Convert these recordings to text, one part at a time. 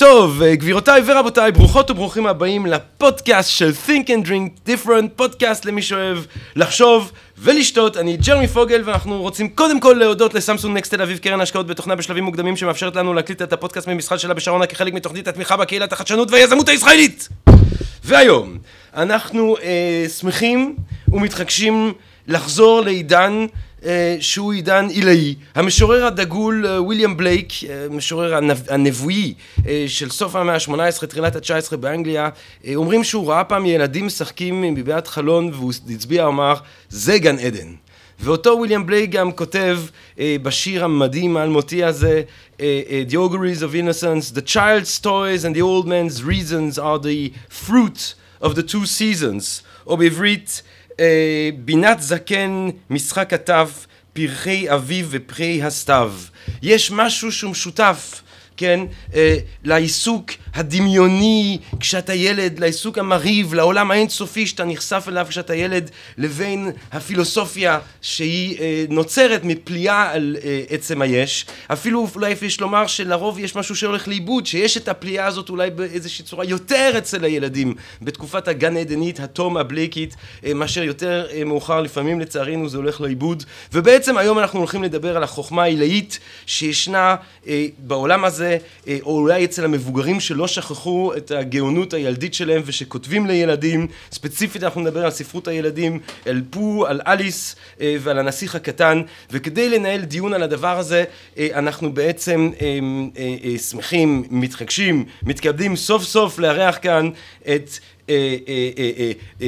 טוב, אה, גבירותיי ורבותיי, ברוכות וברוכים הבאים לפודקאסט של Think and Drink Different, פודקאסט למי שאוהב לחשוב ולשתות. אני ג'רמי פוגל, ואנחנו רוצים קודם כל להודות לסמסונג נקסט תל אביב, קרן השקעות בתוכנה בשלבים מוקדמים, שמאפשרת לנו להקליט את הפודקאסט ממשרד שלה בשרונה כחלק מתוכנית התמיכה בקהילת החדשנות והיזמות הישראלית. והיום, אנחנו אה, שמחים ומתחגשים לחזור לעידן שהוא עידן עילאי. המשורר הדגול אה, ויליאם בלייק, אה, משורר הנב... הנבואי אה, של סוף המאה ה-18, תחילת ה-19 באנגליה, אה, אומרים שהוא ראה פעם ילדים משחקים מבעד חלון והוא הצביע ואמר, זה גן עדן. ואותו ויליאם בלייק גם כותב אה, בשיר המדהים האלמותי הזה, אה, אה, The auguries of innocence, the child's toys and the old man's reasons are the fruit of the two seasons, או בעברית, אה, בינת זקן, משחק הטף, פרחי אביב ופרי הסתיו. יש משהו שהוא משותף, כן, אה, לעיסוק הדמיוני כשאתה ילד, לעיסוק המרהיב, לעולם האינסופי שאתה נחשף אליו כשאתה ילד, לבין הפילוסופיה שהיא אה, נוצרת מפליאה על אה, עצם היש. אפילו אולי יש לומר שלרוב יש משהו שהולך לאיבוד, שיש את הפליאה הזאת אולי באיזושהי צורה יותר אצל הילדים בתקופת הגן עדנית, התום הבליקית, אה, מאשר יותר אה, מאוחר, לפעמים לצערנו זה הולך לאיבוד. ובעצם היום אנחנו הולכים לדבר על החוכמה העילאית שישנה אה, בעולם הזה, אה, או אולי אצל המבוגרים שלא שכחו את הגאונות הילדית שלהם ושכותבים לילדים. ספציפית אנחנו נדבר על ספרות הילדים, על פו, על אליס אה, ועל הנסיך הקטן. וכדי לנהל דיון על הדבר הזה, אה, אנחנו בעצם אה, שמחים, מתחגשים, מתכבדים סוף סוף לארח כאן את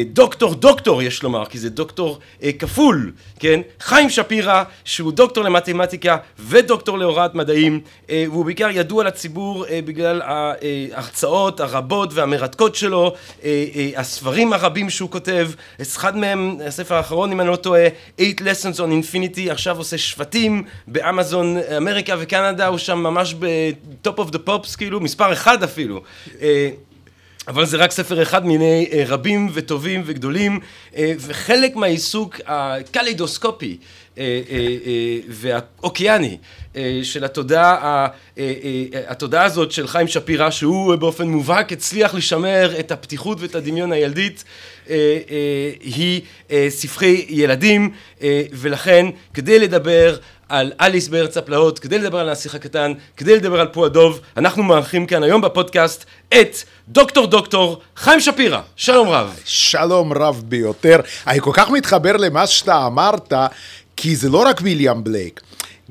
דוקטור דוקטור יש לומר, כי זה דוקטור אה, כפול, כן? חיים שפירא, שהוא דוקטור למתמטיקה ודוקטור להוראת מדעים, אה, והוא בעיקר ידוע לציבור אה, בגלל ההרצאות הרבות והמרתקות שלו, אה, אה, הספרים הרבים שהוא כותב, אחד מהם, הספר האחרון אם אני לא טועה, Eight Lessons on Infinity, עכשיו עושה שפטים באמזון אמריקה וקנדה, הוא שם ממש ב Top of the Pops, כאילו, מספר אחד אפילו. אבל זה רק ספר אחד מיני אה, רבים וטובים וגדולים, אה, וחלק מהעיסוק הקלידוסקופי אה, והאוקיאני של התודעה, התודעה הזאת של חיים שפירא, שהוא באופן מובהק הצליח לשמר את הפתיחות ואת הדמיון הילדית, היא ספרי ילדים, ולכן כדי לדבר על אליס בארץ הפלאות, כדי לדבר על הנסיך הקטן, כדי לדבר על פו הדוב, אנחנו מארחים כאן היום בפודקאסט את דוקטור דוקטור חיים שפירא. שלום רב. שלום רב ביותר. אני כל כך מתחבר למה שאתה אמרת, כי זה לא רק ויליאם בלייק.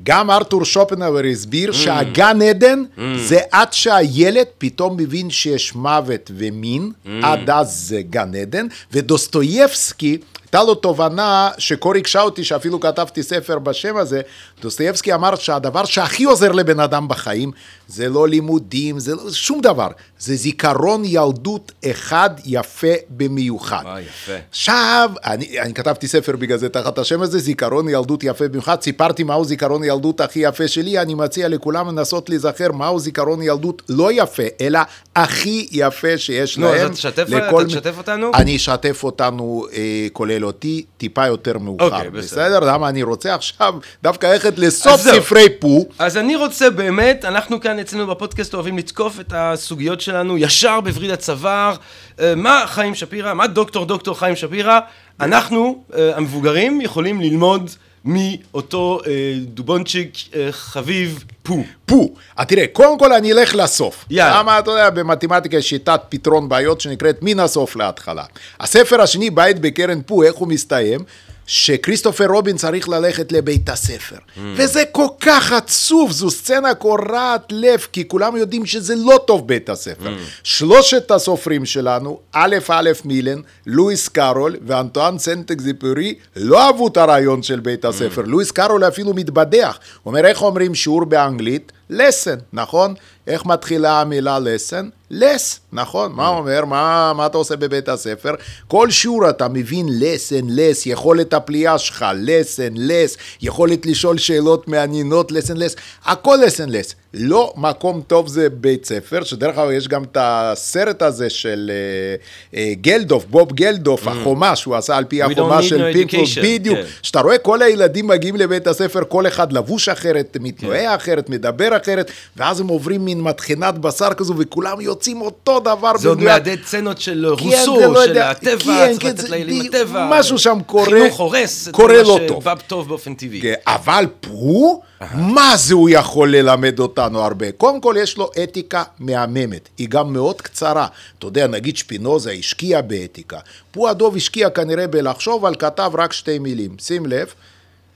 גם ארתור שופנהאוור הסביר mm. שהגן עדן mm. זה עד שהילד פתאום מבין שיש מוות ומין, mm. עד אז זה גן עדן, ודוסטויבסקי הייתה לו תובנה שכה ריגשה אותי, שאפילו כתבתי ספר בשם הזה, דוסטויבסקי אמר שהדבר שהכי עוזר לבן אדם בחיים, זה לא לימודים, זה לא, שום דבר, זה זיכרון ילדות אחד יפה במיוחד. אה, יפה. עכשיו, אני, אני כתבתי ספר בגלל זה תחת השם הזה, זיכרון ילדות יפה במיוחד, סיפרתי מהו זיכרון ילדות הכי יפה שלי, אני מציע לכולם לנסות להיזכר מהו זיכרון ילדות לא יפה, אלא הכי יפה שיש נו, להם. אז תשתף, לכל- אותנו. אני אשתף אותנו, אה, כולל אותי, טיפה יותר מאוחר. אוקיי, בסדר. בסדר? למה אני רוצה עכשיו דווקא ללכת לסוף. ספרי פו. אז אני רוצה באמת, אנחנו כאן אצלנו בפודקאסט אוהבים לתקוף את הסוגיות שלנו ישר בווריד הצוואר. אה, מה חיים שפירא, מה דוקטור דוקטור חיים שפירא, אנחנו אה, המבוגרים יכולים ללמוד מאותו אה, דובונצ'יק אה, חביב פו. פו. אז תראה, קודם כל אני אלך לסוף. יאללה. למה, אתה יודע, במתמטיקה יש שיטת פתרון בעיות שנקראת מן הסוף להתחלה. הספר השני, בית בקרן פו, איך הוא מסתיים? שכריסטופר רובין צריך ללכת לבית הספר. Mm. וזה כל כך עצוב, זו סצנה קורעת לב, כי כולם יודעים שזה לא טוב בית הספר. Mm. שלושת הסופרים שלנו, א' א' מילן, לואיס קארול ואנטואן סנט אקזיפורי, לא אהבו את הרעיון של בית הספר. לואיס קארול אפילו מתבדח. הוא אומר, איך אומרים שיעור באנגלית? Lesson, נכון? איך מתחילה המילה lesson? less, נכון? מה אומר? מה, מה אתה עושה בבית הספר? כל שיעור אתה מבין lesson, less, יכולת הפליאה שלך, lesson, less, יכולת לשאול שאלות מעניינות, lesson, less, הכל lesson, less. לא מקום טוב זה בית ספר, שדרך אגב יש גם את הסרט הזה של אה, אה, גלדוף, בוב גלדוף, החומה שהוא עשה על פי Mm. החומה של no education, בדיוק. כן. שאתה רואה כל הילדים מגיעים לבית הספר, כל אחד לבוש אחרת, מתנועה אחרת, מדבר אחרת, ואז הם עוברים מין מטחנת בשר כזו, וכולם יוצאים אותו דבר זה עוד. מהדהד סצנות של כן, רוסו, לא של יודע, הטבע, כן, צריך כן, לתת לילדים די- הטבע. משהו שם קורה- חינוך הורס, קורה לא טוב. שבא טוב באופן טבעי. כן, אבל פרו, מה זה הוא יכול ללמד אותנו הרבה? קודם כל יש לו אתיקה מהממת, היא גם מאוד קצרה. אתה יודע, נגיד שפינוזה השקיע באתיקה. פרו הדוב השקיע כנראה בלחשוב, אבל כתב רק שתי מילים. שים לב,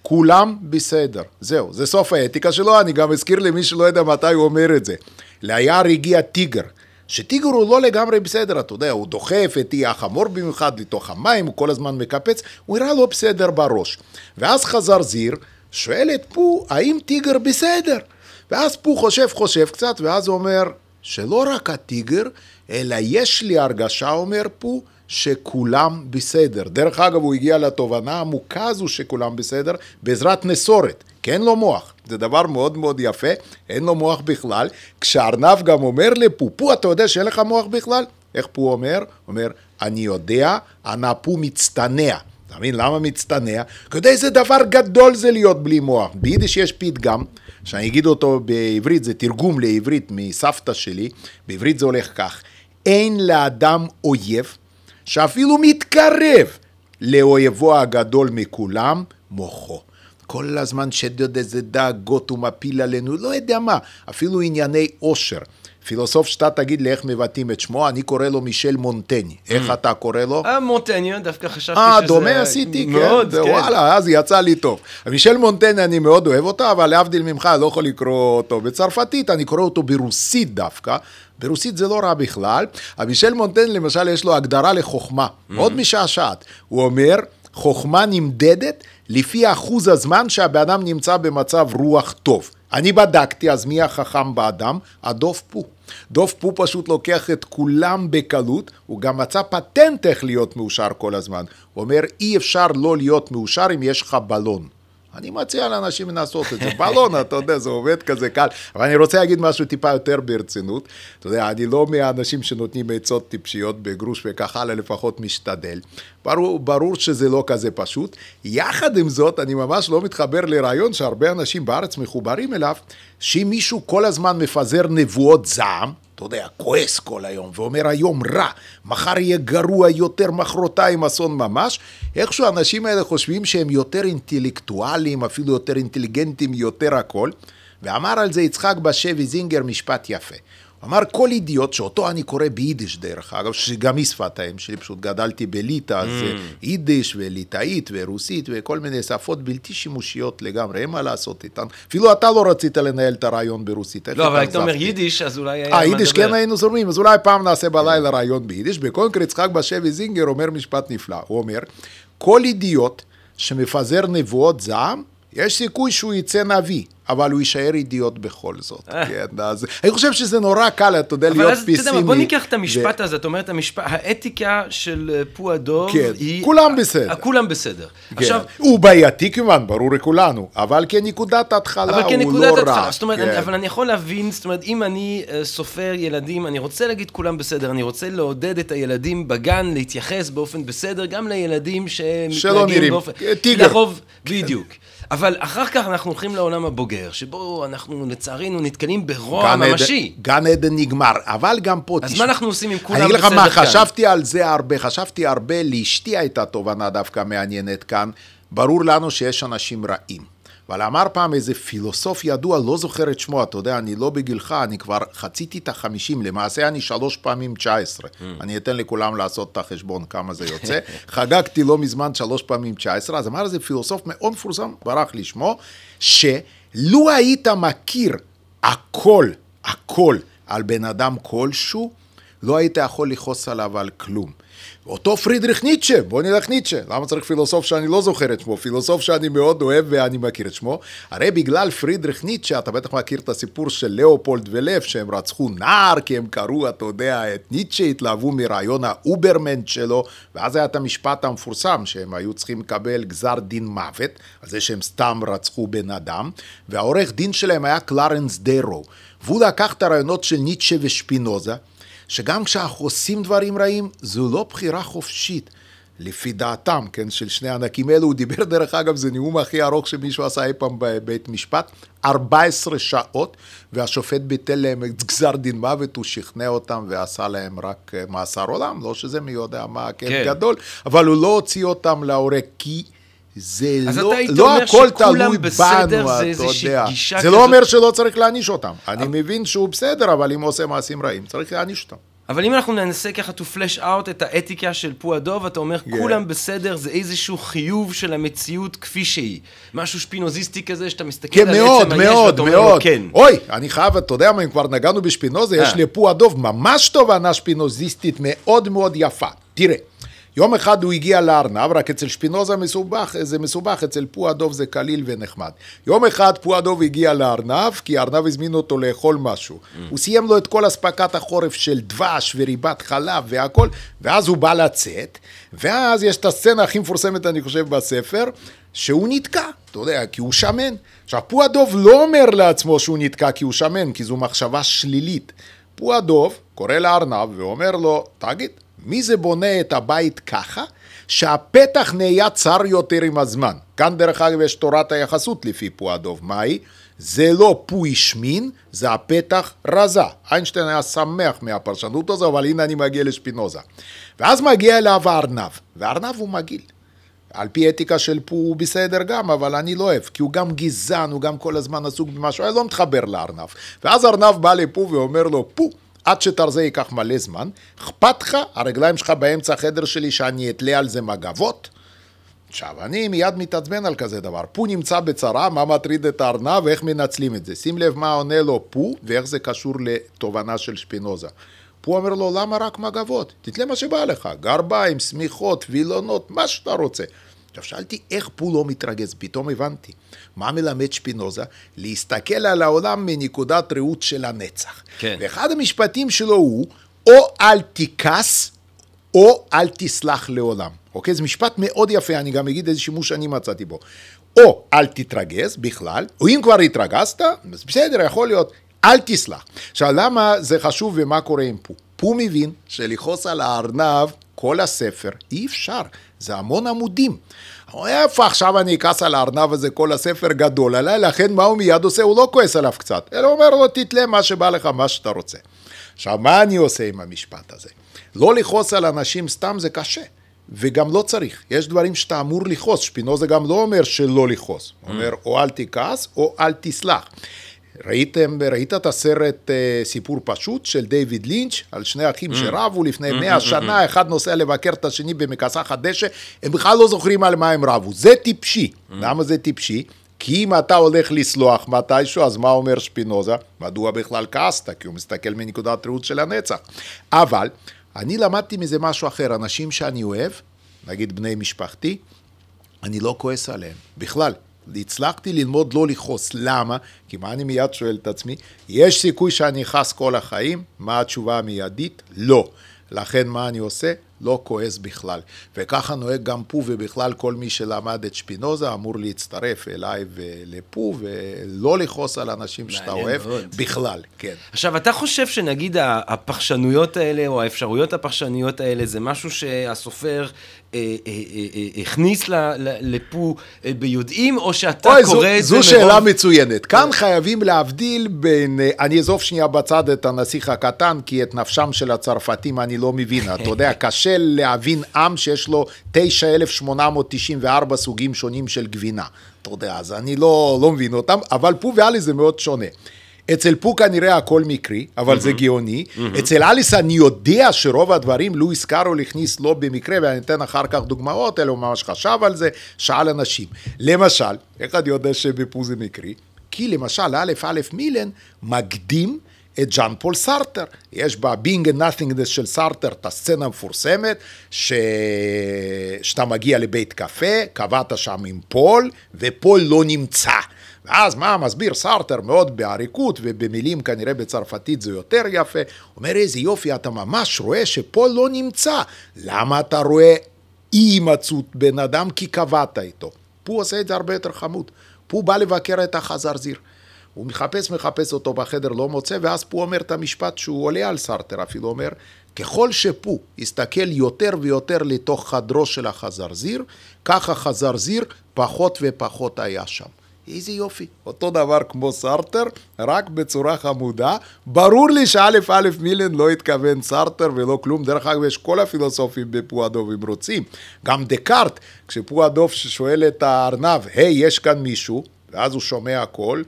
כולם בסדר. זהו, זה סוף האתיקה שלו, אני גם אזכיר למי שלא יודע מתי הוא אומר את זה. ליער הגיע טיגר. שטיגר הוא לא לגמרי בסדר, אתה יודע, הוא דוחף את אי החמור במיוחד לתוך המים, הוא כל הזמן מקפץ, הוא נראה לא בסדר בראש. ואז חזר זיר, שואל את פו, האם טיגר בסדר? ואז פו חושב חושב קצת, ואז הוא אומר, שלא רק הטיגר, אלא יש לי הרגשה, אומר פו, שכולם בסדר. דרך אגב, הוא הגיע לתובנה העמוקה הזו שכולם בסדר, בעזרת נסורת, כי אין לו מוח. זה דבר מאוד מאוד יפה, אין לו מוח בכלל. כשארנב גם אומר לפו, פו, אתה יודע שאין לך מוח בכלל? איך פו אומר? אומר, אני יודע, הנפו מצטנע. אתה מבין למה מצטנע? כי איזה דבר גדול זה להיות בלי מוח. ביידיש יש פתגם, שאני אגיד אותו בעברית, זה תרגום לעברית מסבתא שלי, בעברית זה הולך כך, אין לאדם אויב שאפילו מתקרב לאויבו הגדול מכולם, מוחו. כל הזמן שדוד איזה דאגות הוא מפיל עלינו, לא יודע מה, אפילו ענייני עושר. פילוסוף שאתה תגיד לי איך מבטאים את שמו, אני קורא לו מישל מונטני. איך אתה קורא לו? אה, מונטניו, דווקא חשבתי אה, שזה... דומה עשיתי, מאוד, כן. וואלה, אז יצא לי טוב. מישל מונטני, אני מאוד אוהב אותו, אבל להבדיל ממך, אני לא יכול לקרוא אותו בצרפתית, אני קורא אותו ברוסית דווקא. ברוסית זה לא רע בכלל. מישל מונטני, למשל, יש לו הגדרה לחוכמה, מאוד משעשעת. הוא אומר, חוכמה נמדדת לפי אחוז הזמן שהבן אדם נמצא במצב רוח טוב. אני בדקתי, אז מי החכם באדם? הדוב פו. דוב פו פשוט לוקח את כולם בקלות, הוא גם מצא פטנט איך להיות מאושר כל הזמן. הוא אומר, אי אפשר לא להיות מאושר אם יש לך בלון. אני מציע לאנשים לעשות את זה. בלון, אתה יודע, זה עובד כזה קל. אבל אני רוצה להגיד משהו טיפה יותר ברצינות. אתה יודע, אני לא מהאנשים שנותנים עצות טיפשיות בגרוש וכך הלאה, לפחות משתדל. ברור, ברור שזה לא כזה פשוט. יחד עם זאת, אני ממש לא מתחבר לרעיון שהרבה אנשים בארץ מחוברים אליו, שאם מישהו כל הזמן מפזר נבואות זעם, אתה יודע, כועס כל היום, ואומר היום רע, מחר יהיה גרוע יותר, מחרתיים אסון ממש, איכשהו האנשים האלה חושבים שהם יותר אינטלקטואלים, אפילו יותר אינטליגנטים, יותר הכל, ואמר על זה יצחק בשבי זינגר משפט יפה. אמר כל אידיוט, שאותו אני קורא ביידיש דרך אגב, שגם היא שפת האם שלי, פשוט גדלתי בליטא, אז Mm. יידיש וליטאית ורוסית וכל מיני שפות בלתי שימושיות לגמרי, אין מה לעשות איתן. אפילו אתה לא רצית לנהל את הרעיון ברוסית. לא, אבל היית אומר? יידיש, אז אולי אה, יידיש. כן היינו זורמים, אז אולי פעם נעשה בלילה רעיון ביידיש. בקונקרט יצחק בשבי זינגר אומר משפט נפלא, הוא אומר, כל אידיוט שמפזר נבואות זעם, יש סיכוי שהוא יצא נביא, אבל הוא יישאר אידיוט בכל זאת. כן, אז אני חושב שזה נורא קל, אתה יודע, אבל להיות אז אתה יודע פיסימי. מה, בוא ניקח את המשפט הזה, אתה אומר את המשפט, האתיקה של אה, פו הדוב כן, היא... כולם בסדר. אה, כולם בסדר. כן. עכשיו, הוא בעייתי כמובן, ברור לכולנו, אבל כנקודת התחלה אבל הוא לא התחלה, רע. זאת אומרת, כן. אבל אני יכול להבין, זאת אומרת, אם אני אה, סופר ילדים, אני רוצה להגיד כולם בסדר, אני רוצה לעודד את הילדים בגן להתייחס באופן בסדר, גם לילדים שמתנהגים שלא נראים, באופן... טיגר. לרוב, בדיוק. אבל אחר כך אנחנו הולכים לעולם הבוגר, שבו אנחנו לצערנו נתקלים ברוע גן ממשי. גן עדן נגמר, אבל גם פה, אז תשמע, מה אנחנו עושים עם כולם אני אגיד לך בסדר מה, כאן? חשבתי על זה הרבה, חשבתי הרבה, לאשתי הייתה תובנה דווקא מעניינת כאן. ברור לנו שיש אנשים רעים. אבל אמר פעם איזה פילוסוף ידוע, לא זוכר את שמו, אתה יודע, אני לא בגילך, אני כבר חציתי את החמישים, למעשה אני שלוש פעמים תשע עשרה. אני אתן לכולם לעשות את החשבון כמה זה יוצא. חגגתי לא מזמן שלוש פעמים תשע עשרה, אז אמר איזה פילוסוף מאוד מפורסם, ברח לי שמו, שלו היית מכיר הכל, הכל, על בן אדם כלשהו, לא היית יכול לכעוס עליו על כלום. אותו פרידריך ניטשה, בוא נלך ניטשה, למה צריך פילוסוף שאני לא זוכר את שמו? פילוסוף שאני מאוד אוהב ואני מכיר את שמו. הרי בגלל פרידריך ניטשה, אתה בטח מכיר את הסיפור של לאופולד ולב, שהם רצחו נער, כי הם קראו, אתה יודע, את ניטשה, התלהבו מרעיון ה Übermensch שלו, ואז היה את המשפט המפורסם, שהם היו צריכים לקבל גזר דין מוות, על זה שהם סתם רצחו בן אדם, והעורך דין שלהם היה קלרנס דרו, והוא לקח את הרעיונות של ניטשה ושפינוזה, שגם כשאנחנו עושים דברים רעים, זו לא בחירה חופשית. לפי דעתם, כן, של שני הענקים האלו, הוא דיבר דרך אגב, זה נאום הכי ארוך שמישהו עשה אי פעם בבית משפט, 14 שעות, והשופט ביטל להם את גזר דין מוות, הוא שכנע אותם ועשה להם רק אה, מאסר עולם, לא שזה מי יודע מה כן, כן. גדול, אבל הוא לא הוציא אותם להורג, כי זה לא, לא הכל תלוי בנו, אתה יודע. זה כזאת... לא אומר שלא צריך להעניש אותם. אבל... אני מבין שהוא בסדר, אבל אם הוא עושה מעשים רעים, צריך להעניש אותם. אבל אם אנחנו ננסה ככה to flash out את האתיקה של פועדוב, אתה אומר, yeah. כולם בסדר, זה איזשהו חיוב של המציאות כפי שהיא. משהו שפינוזיסטי כזה, שאתה מסתכל כן, על מאוד, עצם היש, ואתה אומר לו, כן. אוי, אני חייב, אתה יודע מה, אם כבר נגענו בשפינוזה, יש אה. לפועדוב ממש תובנה שפינוזיסטית מאוד מאוד יפה. תראה. יום אחד הוא הגיע לארנב, רק אצל שפינוזה מסובך, זה מסובך, אצל פועדוב זה קליל ונחמד. יום אחד פועדוב הגיע לארנב, כי הארנב הזמין אותו לאכול משהו. Mm. הוא סיים לו את כל אספקת החורף של דבש וריבת חלב והכל, ואז הוא בא לצאת, ואז יש את הסצנה הכי מפורסמת, אני חושב, בספר, שהוא נתקע, אתה יודע, כי הוא שמן. עכשיו, פועדוב לא אומר לעצמו שהוא נתקע כי הוא שמן, כי זו מחשבה שלילית. פועדוב קורא לארנב ואומר לו, תגיד, מי זה בונה את הבית ככה? שהפתח נהיה צר יותר עם הזמן. כאן דרך אגב יש תורת היחסות לפי פועדוב. מהי? זה לא פו השמין, זה הפתח רזה. איינשטיין היה שמח מהפרשנות הזו, אבל הנה אני מגיע לשפינוזה. ואז מגיע אליו הארנב, והארנב הוא מגעיל. על פי אתיקה של פו הוא בסדר גם, אבל אני לא אוהב, כי הוא גם גזען, הוא גם כל הזמן עסוק במשהו, אני לא מתחבר לארנב. ואז ארנב בא לפו ואומר לו, פו, עד שתרזה ייקח מלא זמן, אכפת לך, הרגליים שלך באמצע החדר שלי שאני אתלה על זה מגבות? עכשיו, אני מיד מתעצבן על כזה דבר. פו נמצא בצרה, מה מטריד את הארנב ואיך מנצלים את זה. שים לב מה עונה לו פו ואיך זה קשור לתובנה של שפינוזה. פו אומר לו, למה רק מגבות? תתלה מה שבא לך, גרביים, שמיכות, וילונות, מה שאתה רוצה. עכשיו שאלתי איך פו לא מתרגז, פתאום הבנתי. מה מלמד שפינוזה? להסתכל על העולם מנקודת ראות של הנצח. כן. ואחד המשפטים שלו הוא, או אל תכעס, או אל תסלח לעולם. אוקיי? זה משפט מאוד יפה, אני גם אגיד איזה שימוש שאני מצאתי בו. או אל תתרגז בכלל, או אם כבר התרגזת, אז בסדר, יכול להיות, אל תסלח. עכשיו, למה זה חשוב ומה קורה עם פו? פו מבין שלכעוס על הארנב כל הספר, אי אפשר, זה המון עמודים. איפה עכשיו אני אכעס על הארנב הזה, כל הספר גדול עליי, לכן מה הוא מיד עושה? הוא לא כועס עליו קצת, אלא אומר לו, תתלה מה שבא לך, מה שאתה רוצה. עכשיו, מה אני עושה עם המשפט הזה? לא לכעוס על אנשים סתם זה קשה, וגם לא צריך. יש דברים שאתה אמור לכעוס, שפינוזה גם לא אומר שלא לכעוס, הוא אומר או אל תכעס או אל תסלח. ראיתם, ראית את הסרט אה, סיפור פשוט של דיוויד לינץ' על שני אחים mm. שרבו לפני mm, מאה mm, שנה, אחד נוסע לבקר את השני במכסחת הדשא, הם בכלל לא זוכרים על מה הם רבו. זה טיפשי. למה זה טיפשי? כי אם אתה הולך לסלוח מתישהו, אז מה אומר שפינוזה? מדוע בכלל כעסת? כי הוא מסתכל מנקודת ראות של הנצח. אבל, אני למדתי מזה משהו אחר. אנשים שאני אוהב, נגיד בני משפחתי, אני לא כועס עליהם, בכלל. הצלחתי ללמוד לא לכעוס. למה? כי מה אני מיד שואל את עצמי? יש סיכוי שאני אכעס כל החיים? מה התשובה המיידית? לא. לכן מה אני עושה? לא כועס בכלל. וככה נוהג גם פו, ובכלל כל מי שלמד את שפינוזה אמור להצטרף אליי ולפו, ולא לכעוס על אנשים שאתה אוהב מאוד. בכלל, כן. עכשיו, אתה חושב שנגיד הפרשנויות האלה, או האפשרויות הפרשניות האלה, זה משהו שהסופר אה, אה, אה, הכניס לפו ביודעים, או שאתה קורא את זה מרוב... זו שאלה מצוינת. כאן חייבים להבדיל בין, אני אעזוב שנייה בצד את הנסיך הקטן, כי את נפשם של הצרפתים אני לא מבין. אתה יודע, קשה להבין עם שיש לו 9,894 סוגים שונים של גבינה. אתה יודע, אז אני לא, לא מבין אותם, אבל פו ואלי זה מאוד שונה. אצל פו כנראה הכל מקרי, אבל mm-hmm. זה גאוני. Mm-hmm. אצל אליס אני יודע שרוב הדברים לואיס קארול הכניס לא במקרה, ואני אתן אחר כך דוגמאות, אלא הוא ממש חשב על זה, שאל אנשים. למשל, איך אני יודע שבפו זה מקרי? כי למשל א' א' מילן מקדים את ז'אן פול סארטר. יש ב-Being and Nothingness של סארטר את הסצנה המפורסמת, ש... שאתה מגיע לבית קפה, קבעת שם עם פול, ופול לא נמצא. ואז מה מסביר סארטר מאוד באריכות ובמילים כנראה בצרפתית זה יותר יפה, אומר איזה יופי אתה ממש רואה שפול לא נמצא, למה אתה רואה אי הימצאות בן אדם? כי קבעת איתו. פו עושה את זה הרבה יותר חמוד, פו בא לבקר את החזרזיר. הוא מחפש, מחפש אותו בחדר, לא מוצא, ואז פו אומר את המשפט שהוא עולה על סארטר, אפילו אומר, ככל שפו יסתכל יותר ויותר לתוך חדרו של החזרזיר, כך החזרזיר פחות ופחות היה שם. איזה יופי. אותו דבר כמו סארטר, רק בצורה חמודה. ברור לי שא' א' מילן לא התכוון לסארטר ולא כלום. דרך אגב, יש כל הפילוסופים בפו הדוב אם רוצים. גם דקארט, כשפו הדוב שואל את הארנב, היי, hey, יש כאן מישהו, ואז הוא שומע קול,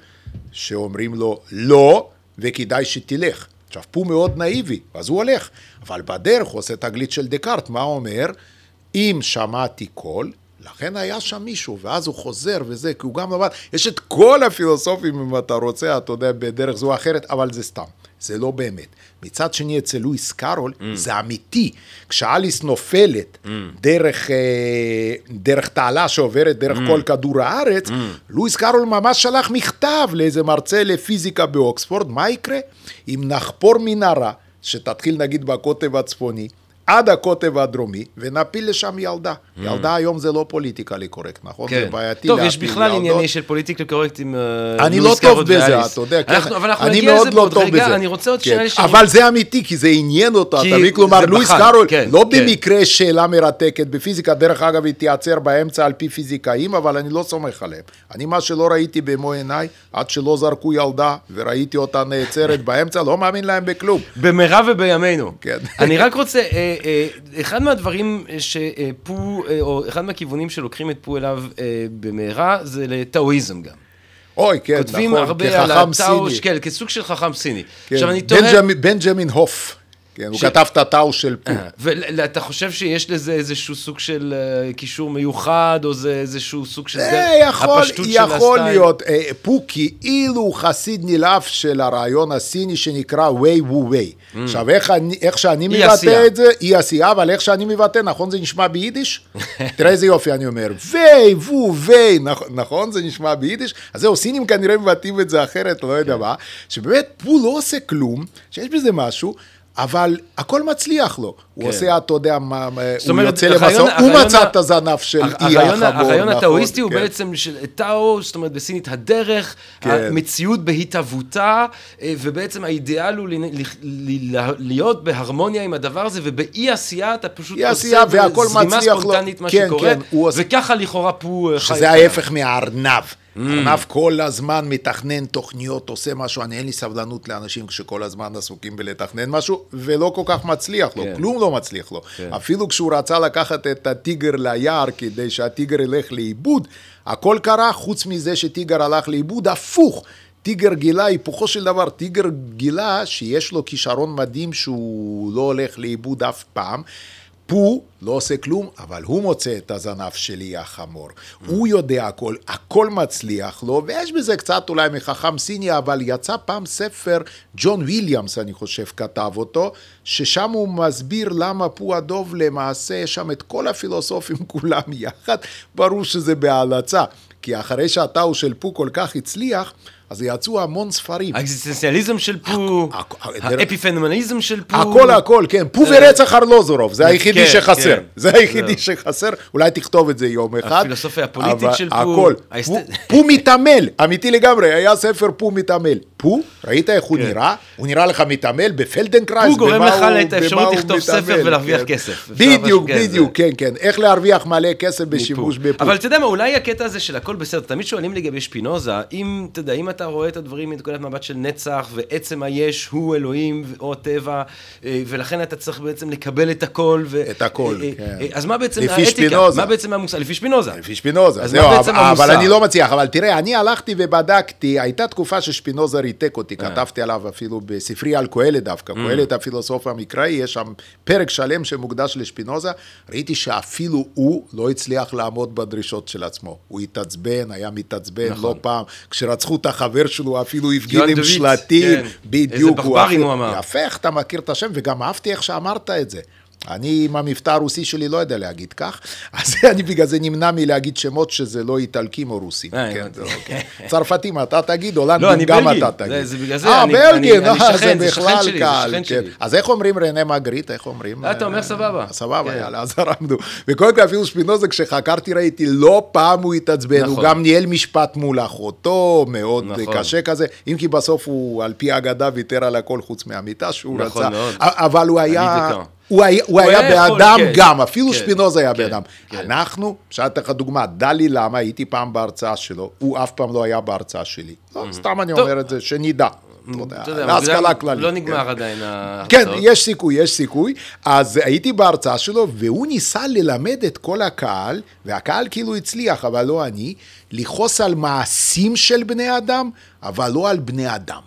שאומרים לו, לא, וכדאי שתלך. עכשיו, פו מאוד נאיבי, אז הוא הולך. אבל בדרך הוא עושה תגלית של דקארט, מה אומר? אם שמעתי קול, לכן היה שם מישהו, ואז הוא חוזר וזה, כי הוא גם למד, יש את כל הפילוסופים אם אתה רוצה, אתה יודע, בדרך זו או אחרת, אבל זה סתם, זה לא באמת. מצד שני, אצל לואיס קארול, mm. זה אמיתי. כשאליס נופלת mm. דרך, אה, דרך תעלה שעוברת דרך mm. כל כדור הארץ, mm. לואיס קארול ממש שלח מכתב לאיזה מרצה לפיזיקה באוקספורד, מה יקרה אם נחפור מנהרה, שתתחיל נגיד בקוטב הצפוני, עד הקוטב הדרומי, ונפיל לשם ילדה. Mm. ילדה היום זה לא politically correct, נכון? כן. זה בעייתי טוב, יש בכלל ענייני של politically correct עם אה, אני לא טוב בזה, אתה יודע, כן. אנחנו, אבל אנחנו אני מאוד לא רגע, בזה. אני רוצה עוד כן. שאלה. אבל זה אמיתי, כי זה עניין אותו, אתה מבין? כלומר, לואיס קארול, כן, לא כן. במקרה שאלה מרתקת בפיזיקה, דרך אגב, היא תיעצר באמצע על פי פיזיקאים, אבל אני לא סומך עליהם. אני, מה שלא ראיתי במו עיניי, עד שלא זרקו ילדה, וראיתי אותה נעצרת באמצע, לא מאמין להם בכלום. במהרה ובימינו. כן. אני רק רוצה, אה, אחד מהדברים שפו, או אחד מהכיוונים שלוקחים את פו אליו במהרה, זה לטאואיזם גם. אוי, כן, כותבים נכון, הרבה על כחכם הטאו, סיני. כן, כסוג של חכם סיני. כן. עכשיו אני תוהה... בנג'מין הוף, כן, הוא כתב את הטאו של פו. אה, ואתה חושב שיש לזה איזשהו סוג של אה, קישור מיוחד, או זה איזשהו סוג של... זה יכול, הפשטות של יכול הסטייל? להיות, אה, פו כאילו חסיד נלהב של הרעיון הסיני שנקרא ווי וו ווי. עכשיו, איך, אני, איך שאני מבטא. את זה, אי עשייה, אבל איך שאני מבטא, נכון זה נשמע ביידיש? תראה איזה יופי אני אומר, ווי וו ווי, נכ- נכון זה נשמע ביידיש? אז זהו, סינים כנראה מבטאים את זה אחרת, לא כן. יודע מה, שבאמת פו לא עושה כלום, שיש בזה משהו. אבל הכל מצליח לו, הוא כן. עושה, אתה יודע, מה, הוא אומרת, יוצא הרעיון- למסע, הוא מצא את הזנב של אי הרעיון, החמור, הרעיון נכון, הטאואיסטי הוא כן. בעצם של טאו, זאת אומרת בסינית הדרך, כן. המציאות בהתהוותה, אה, ובעצם האידיאל הוא ל- ל- ל- להיות בהרמוניה עם הדבר הזה, ובאי עשייה אתה פשוט עושה זרימה. ספונטנית מה כן, שקורה, כן, הוא וככה לכאורה פה אה, חי שזה ההפך מהארנב. Mm. ארנב כל הזמן מתכנן תוכניות, עושה משהו, אני אין לי סבלנות לאנשים כשכל הזמן עסוקים בלתכנן משהו, ולא כל כך מצליח לו, כן. כלום לא מצליח לו. כן. אפילו כשהוא רצה לקחת את הטיגר ליער כדי שהטיגר ילך לאיבוד, הכל קרה חוץ מזה שטיגר הלך לאיבוד, הפוך. טיגר גילה, היפוכו של דבר, טיגר גילה שיש לו כישרון מדהים שהוא לא הולך לאיבוד אף פעם. פו לא עושה כלום, אבל הוא מוצא את הזנב שלי החמור. הוא יודע הכל, הכל מצליח לו, ויש בזה קצת אולי מחכם סיני, אבל יצא פעם ספר, ג'ון וויליאמס, אני חושב, כתב אותו, ששם הוא מסביר למה פו הדוב למעשה, יש שם את כל הפילוסופים כולם יחד, ברור שזה בהלצה. כי אחרי שהטאו של פו כל כך הצליח, אז יצאו המון ספרים. האקזיסטנציאליזם של פו, האפיפנומניזם של פו. הכל הכל, כן, פו ורצח ארלוזורוב, זה היחידי כן, שחסר, כן. זה היחידי. שחסר, אולי תכתוב את זה יום אחד. הפילוסופיה הפוליטית של פו, הכל, פו- מתעמל, אמיתי לגמרי, היה ספר פו מתעמל. פו, ראית איך הוא כן. נראה? הוא נראה לך מתעמל בפלדנקרייז, פו גורם לך את האפשרות לכתוב ספר ולהרוויח כן. כסף. בדיוק, כן, בדיוק, כן, כן, איך להרוויח מלא כסף בשימוש בפו. אבל אתה יודע מה, אולי הקטע הזה של הכל בסדר, תמיד שואלים לגבי שפינוזה, אם, אתה יודע, אם אתה רואה את הדברים מנקודת מבט של נצח, ועצם היש הוא אלוהים או טבע, אה, ולכן אתה צריך בעצם לקבל את הכל. ו- את הכל, אה, אה, כן. אז מה בעצם לפי האתיקה? שפינוזה. מה בעצם המוסר? לפי שפינוזה. לפי שפינוזה, אז זהו, מה בעצם אבל- המוסר? אבל אני לא מצליח, אבל תראה, אני הלכתי ובדקתי, הייתה תקופה ששפינוזה ריתק אותי, אה. כתבתי עליו אפילו בספרי על קהלת דווקא, קהלת הפילוסוף המקראי, יש שם פרק שלם שמוקדש לשפינוזה, ראיתי שאפילו הוא לא הצליח לעמוד בדרישות של עצמו, הוא התעצבן, היה מתעצבן נכון. לא פעם, כשרצחו את החבר חבר שלו אפילו הפגין עם שלטים, כן. בדיוק. איזה ברברים הוא אמר. יפה, איך אתה מכיר את השם, וגם אהבתי איך שאמרת את זה. אני עם המבטא הרוסי שלי לא יודע להגיד כך, אז אני בגלל זה נמנע מלהגיד שמות שזה לא איטלקים או רוסים. אה, כן, אוקיי. צרפתים אתה תגיד, לא, הולנדים אני גם. אתה תגיד. זה- בגלל זה, אה, אני- בלגי, אני- אני אה, זה בכלל קל. כן. אז איך אומרים רנה מגריט, איך אומרים? אתה אומר סבבה. סבבה, כן. יאללה, אז הרמנו. וקודם כל אפילו שפינוזה, כשחקרתי ראיתי, לא פעם הוא התעצבן, הוא נכון. גם ניהל משפט מול אחותו, מאוד נכון. קשה כזה, אם כי בסוף הוא, על פי האגדה, ויתר על הכל חוץ מהמיטה שהוא נכון רצה. אבל הוא היה... הוא היה, הוא היה יכול, באדם כן. גם, אפילו כן, שפינוזה היה כן, באדם. כן. אנחנו, אפשר לתת לך דוגמה, דלי למה, הייתי פעם בהרצאה שלו, הוא אף פעם לא היה בהרצאה שלי. לא, סתם אני טוב. אומר את זה, שנדע. אתה יודע, אתה יודע, להשכלה כללית. לא כן. נגמר עדיין כן, ההרצאות. יש סיכוי, יש סיכוי. אז הייתי בהרצאה שלו, והוא ניסה ללמד את כל הקהל, והקהל כאילו הצליח, אבל לא אני, לכעוס על מעשים של בני אדם, אבל לא על בני אדם.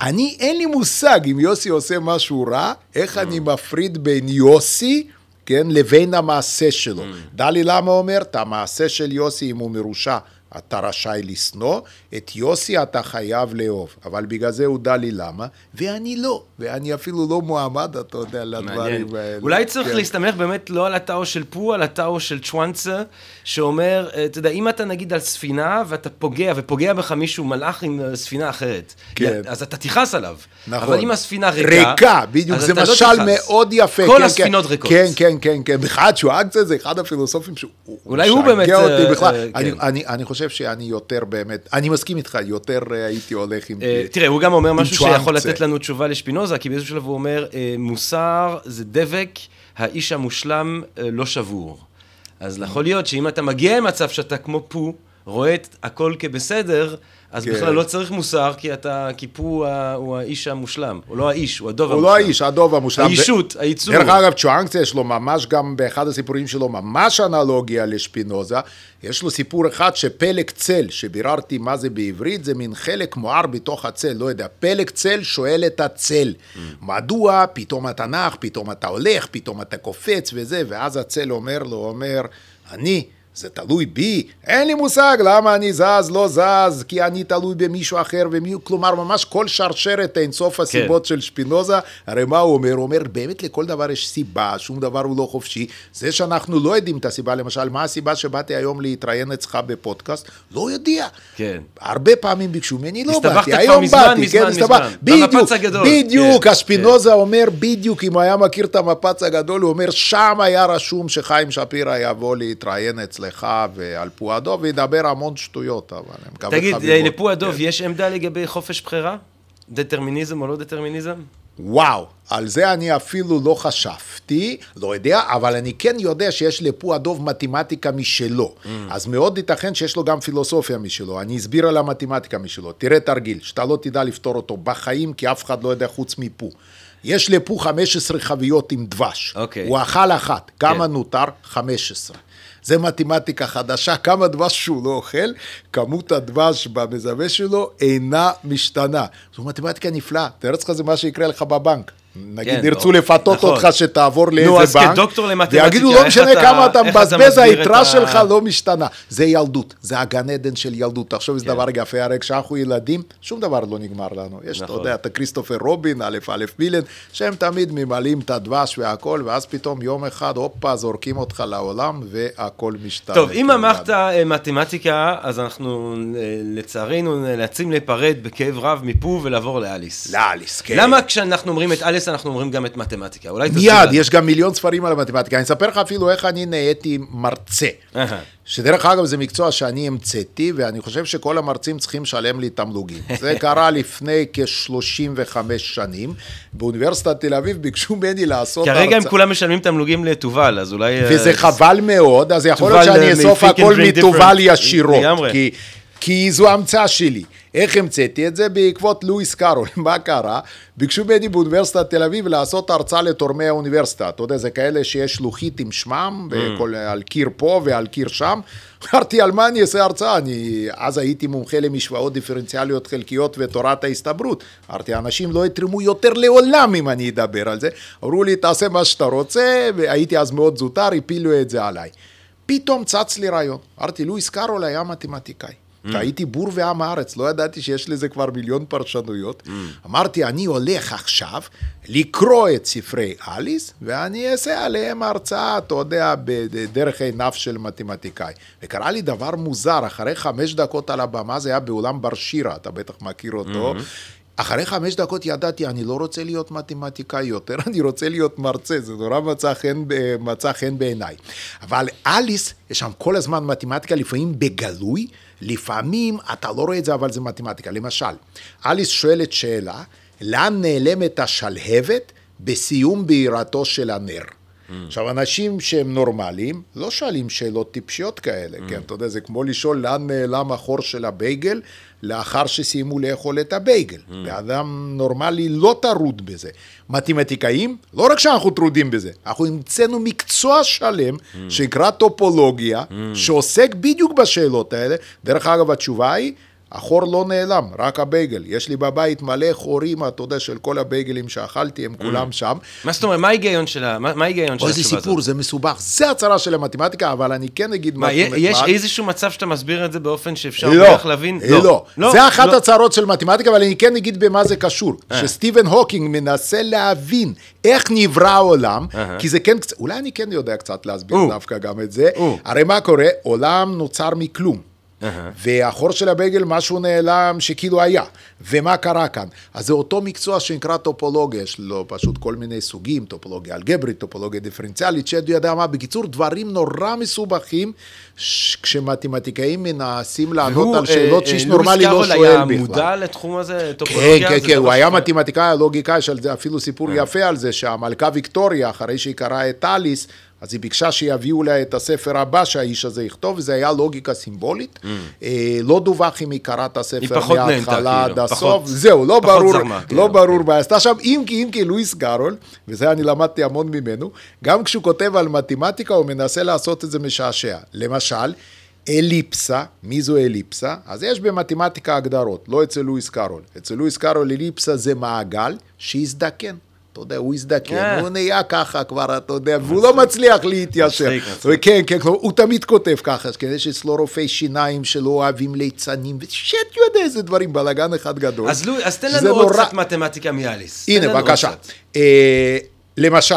אני, אין לי מושג אם יוסי עושה משהו רע, איך אני מפריד בין יוסי, כן, לבין המעשה שלו. דלי למה אומר, את המעשה של יוסי, אם הוא מרושע, אתה רשאי לשנוא, את יוסי אתה חייב לאהוב. אבל בגלל זה הוא דלי למה, ואני לא, ואני אפילו לא מועמד, אתה יודע. לדברים האלה. אולי צריך כן. להסתמך באמת לא על הטאו של פו, על הטאו של צ'ואנסה, שאומר, אה, אתה יודע, אם אתה נגיד על ספינה ואתה פוגע, ופוגע בך מישהו, מלאך עם אה, ספינה אחרת, כן. אז אתה תכעס עליו. נכון. אבל אם הספינה ריקה, ריקה, בדיוק, זה לא משל תכעס. מאוד יפה. כל כן, הספינות כן, ריקות. כן, כן, כן, כן. בכלל, צ'ואנקצה זה אחד הפילוסופים שהוא... אולי הוא באמת, אותי אה, בכלל. אני- כן. אני- אני חושב שאני יותר באמת, אני מסכים איתך, יותר אה, הייתי הולך עם... אה, תראה, הוא גם אומר משהו. שיכול לתת לנו תשובה לשפינוזה, כי באיזשהו שלב הוא אומר, אה, מוסר זה דבק, האיש המושלם לא שבור. אז יכול להיות שאם אתה מגיע למצב שאתה כמו פו, רואה את הכל כבסדר, אז כן. בכלל לא צריך מוסר, כי אתה, כי פו הוא הוא האיש המושלם. הוא לא האיש, הוא הדוב הוא המושלם. לא האיש, הדוב המושלם. האישות, הייצור. דרך אגב, צ'ואנקצה יש לו ממש גם באחד הסיפורים שלו, ממש אנלוגיה לשפינוזה. יש לו סיפור אחד שפלג צל, שביררתי מה זה בעברית, זה מין חלק מואר בתוך הצל, לא יודע. פלג צל שואל את הצל, מדוע פתאום אתה נח, פתאום אתה הולך, פתאום אתה קופץ וזה, ואז הצל אומר לו, אומר, אני... זה תלוי בי, אין לי מושג למה אני זז, לא זז, כי אני תלוי במישהו אחר, ומי, כלומר ממש כל שרשרת אינסוף הסיבות של שפינוזה, הרי מה הוא אומר? הוא אומר, באמת לכל דבר יש סיבה, שום דבר הוא לא חופשי. זה שאנחנו לא יודעים את הסיבה, למשל, מה הסיבה שבאתי היום להתראיין אצלך בפודקאסט? לא יודע. כן. הרבה פעמים ביקשו ממני, לא הסתבכת באתי, היום מזמן, באתי, מזמן, כן, מזמן. הסתבכ- במפץ בדיוק. בדיוק, כן, השפינוזה אומר בדיוק, אם הוא היה מכיר את המפץ הגדול, הוא אומר, שם היה רשום שחיים שפירא יבוא להתראיין אצלך ועל פועדו, וידבר המון שטויות, אבל אני מקווה תגיד, חביבות. לפו הדוב, כן. יש עמדה לגבי חופש בחירה? דטרמיניזם או לא דטרמיניזם? וואו, על זה אני אפילו לא חשבתי, לא יודע, אבל אני כן יודע שיש לפו הדוב מתמטיקה משלו. Mm. אז מאוד ייתכן שיש לו גם פילוסופיה משלו. אני אסביר על המתמטיקה משלו. תראה תרגיל, שאתה לא תדע לפתור אותו בחיים, כי אף אחד לא יודע חוץ מפו. יש לפו 15 חביות עם דבש. אוקיי. הוא אכל אחת. כמה כן. נותר? 15. זה מתמטיקה חדשה, כמה דבש שהוא לא אוכל, כמות הדבש במזווה שלו אינה משתנה. זו מתמטיקה נפלאה, תאר לעצמך זה מה שיקרה לך בבנק. נגיד כן, ירצו לא, לפתות נכון. אותך שתעבור נו, לאיזה אז בנק, כדוקטור למתמטיקה, ויגידו לא משנה אתה- כמה אתה אתה מבזבז, מסביר את היתרה ה- שלך לא משתנה. זה ילדות, זה הגן עדן של ילדות. תחשוב איזה כן. דבר יפה, הרי כשאנחנו ילדים, שום דבר לא נגמר לנו. יש, אתה נכון. יודע, אתה כריסטופר רובין, א' א' מילן, שהם תמיד ממלאים את הדבש והכל, ואז פתאום יום אחד, הופה, זורקים אותך לעולם, והכל משתנה. טוב, אם אמרת אה, מתמטיקה, אז אנחנו אה, לצערנו נאלצים להיפרד בכאב רב מפו ולעבור לאליס. לאליס, כן. למה כשאנחנו אומרים את אליס אנחנו אומרים גם את מתמטיקה? אולי תסביר מיד. יש גם מיליון ספרים על המתמטיקה. אני אספר לך אפילו איך אני נהייתי מרצה. שדרך אגב זה מקצוע שאני המצאתי, ואני חושב שכל המרצים צריכים לשלם לי תמלוגים. זה קרה לפני כ-35 שנים. באוניברסיטת תל אביב ביקשו ממני לעשות כרגע הם. כולם משלמים תמלוגים לתובל, אז אולי... אה, וזה חבל מאוד, אז יכול להיות שאני אה, אאסוף הכל מתובל. ישירות. כי, כי זו המצאה שלי. איך המצאתי את זה? בעקבות לואיס קארול. מה קרה? ביקשו ממני באוניברסיטת תל אביב לעשות הרצאה לתורמי האוניברסיטה. אתה יודע, זה כאלה שיש לוחית עם שמם, Mm. בכל, על קיר פה ועל קיר שם. אמרתי, על מה אני אעשה הרצאה? אני אז הייתי מומחה למשוואות דיפרנציאליות חלקיות ותורת ההסתברות. אמרתי, אנשים לא יתרמו יותר לעולם אם אני אדבר על זה. אמרו לי, תעשה מה שאתה רוצה, והייתי אז מאוד זוטר, הפילו את זה עליי. פתאום צץ לי רעיון. אמרתי, לואיס קארול היה מתמטיקאי. הייתי בור ועם הארץ, לא ידעתי שיש לזה כבר מיליון פרשנויות. אמרתי, אני הולך עכשיו לקרוא את ספרי אליס, ואני אעשה עליהם הרצאה, אתה יודע, בדרך עיניו של מתמטיקאי. וקרה לי דבר מוזר, אחרי חמש דקות על הבמה, זה היה באולם בר שירה, אתה בטח מכיר אותו. אחרי חמש דקות ידעתי, אני לא רוצה להיות מתמטיקאי יותר, אני רוצה להיות מרצה, זה נורא מצא חן, מצא חן בעיניי. אבל אליס, יש שם כל הזמן מתמטיקה, לפעמים בגלוי, לפעמים אתה לא רואה את זה, אבל זה מתמטיקה. למשל, אליס שואלת שאלה, לאן נעלמת השלהבת בסיום בעירתו של הנר? עכשיו, אנשים שהם נורמליים, לא שואלים שאלות טיפשיות כאלה, כן? אתה יודע, זה כמו לשאול לאן נעלם החור של הבייגל לאחר שסיימו לאכול את הבייגל. ואדם נורמלי לא טרוד בזה. מתמטיקאים, לא רק שאנחנו טרודים בזה, אנחנו המצאנו מקצוע שלם שנקרא טופולוגיה, שעוסק בדיוק בשאלות האלה. דרך אגב, התשובה היא... החור לא נעלם, רק הבייגל. יש לי בבית מלא חורים, אתה יודע, של כל הבייגלים שאכלתי, הם כולם שם. מה זאת אומרת, מה ההיגיון של התשובה הזאת? סיפור, זה מסובך. זה הצרה של המתמטיקה, אבל אני כן אגיד מה, משהו יש. איזשהו מצב שאתה מסביר את זה באופן שאפשר לא, בערך להבין? לא, זה אחת לא. הצרות של מתמטיקה, אבל אני כן אגיד במה זה קשור. שסטיבן הוקינג מנסה להבין איך נברא העולם, כי זה כן קצת, אולי אני כן יודע קצת להסביר. דווקא גם את זה. הרי מה קורה? עולם נוצר מכלום. והחור של הבייגל, משהו נעלם שכאילו היה. ומה קרה כאן? אז זה אותו מקצוע שנקרא טופולוגיה, יש לו פשוט כל מיני סוגים, טופולוגיה אלגברית, טופולוגיה דיפרנציאלית, שד יודע מה, בקיצור, דברים נורא מסובכים, ש- כשמתמטיקאים מנסים לענות על שאלות אה, שאיש אה, נורמלי לא לואיס שואל קארול בכלל. היה מודע לתחום הזה, כן, טופולוגיה? כן, כן, דבר הוא היה מתמטיקאי, הלוגיקאי, יש אפילו סיפור יפה על זה, שהמלכה ויקטוריה, אחרי שהיא קראה את אליס, אז היא ביקשה שיביאו לה את הספר הבא שהאיש הזה יכתוב, וזה היה לוגיקה סימבולית. אה, לא דווח אם היא קראה את הספר מההתחלה כאילו, עד הסוף. זהו, לא ברור, זרמה, כאילו. לא ברור מה עשתה שם, אם כי, אם כי לואיס קארול, וזה אני למדתי המון ממנו, גם כשהוא כותב על מתמטיקה, הוא מנסה לעשות את זה משעשע. למשל, אליפסה, מי זו אליפסה? אז יש במתמטיקה הגדרות, לא אצל לואיס קארול. אצל לואיס קארול אליפסה זה מעגל שהזדקן. אתה יודע, הוא הזדקן, אה. הוא נהיה ככה כבר, אתה יודע, והוא לא מצליח להתיישר. כן, כן, הוא תמיד כותב ככה, כדי שאצלו רופאי שיניים שלא אוהבים ליצנים, ושט יודע איזה דברים, בלאגן אחד גדול. אז תן לנו עוד קצת מתמטיקה מאליס. תן הנה, בבקשה. אה, למשל,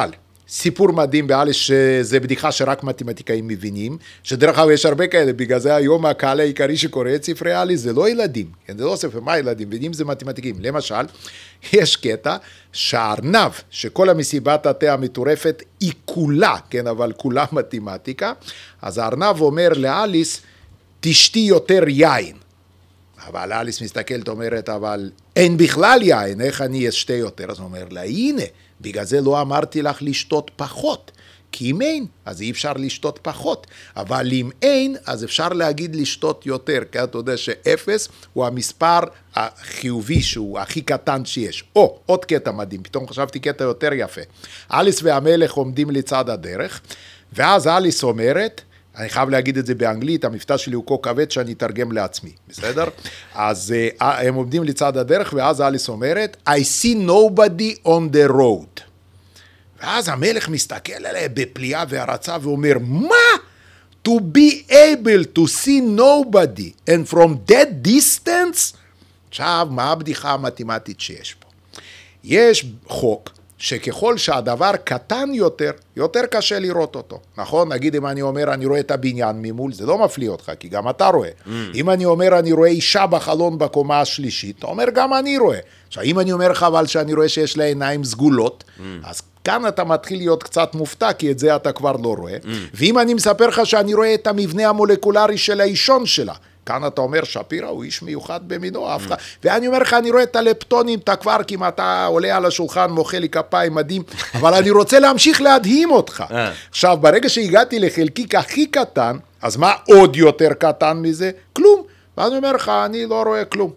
סיפור מדהים באליס, שזה בדיחה שרק מתמטיקאים מבינים, שדרך אגב יש הרבה כאלה, בגלל זה היום הקהל העיקרי שקורא את ספרי אליס זה לא ילדים, כן, זה לא ספר, מה ילדים? ילדים זה מתמטיקאים. למשל, יש קטע שהארנב, שכל המסיבת התה המטורפת היא כולה, כן, אבל כולה מתמטיקה, אז הארנב אומר לאליס, תשתי יותר יין. אבל אליס מסתכלת, אומרת, אבל אין בכלל יין, איך אני אשתה יותר? אז הוא אומר לה, הנה, בגלל זה לא אמרתי לך לשתות פחות. כי אם אין, אז אי אפשר לשתות פחות. אבל אם אין, אז אפשר להגיד לשתות יותר, כי אתה יודע שאפס הוא המספר החיובי שהוא הכי קטן שיש. או, עוד קטע מדהים, פתאום חשבתי קטע יותר יפה. אליס והמלך עומדים לצד הדרך, ואז אליס אומרת, אני חייב להגיד את זה באנגלית, המבטא שלי הוא כה כבד שאני אתרגם לעצמי, בסדר? אז uh, הם עומדים לצד הדרך, ואז אליס אומרת, I see nobody on the road. ואז המלך מסתכל עליה בפליאה והערצה ואומר, מה? To be able to see nobody and from that distance? עכשיו, מה הבדיחה המתמטית שיש פה? יש חוק שככל שהדבר קטן יותר, יותר קשה לראות אותו, נכון? נגיד אם אני אומר אני רואה את הבניין ממול, זה לא מפליא אותך, כי גם אתה רואה. Mm. אם אני אומר אני רואה אישה בחלון בקומה השלישית, אתה אומר גם אני רואה. עכשיו אם אני אומר לך אבל שאני רואה שיש לה עיניים סגולות, mm. אז כאן אתה מתחיל להיות קצת מופתע, כי את זה אתה כבר לא רואה. Mm. ואם אני מספר לך שאני רואה את המבנה המולקולרי של האישון שלה, כאן אתה אומר, שפירא הוא איש מיוחד במינו, אף אחד. ואני אומר לך, אני רואה את הלפטונים, את הקווארקים, אתה עולה על השולחן, מוחא לי כפיים, מדהים, אבל אני רוצה להמשיך להדהים אותך. אה. עכשיו, ברגע שהגעתי לחלקיק הכי קטן, אז מה עוד יותר קטן מזה? כלום. ואני אומר לך, אני לא רואה כלום.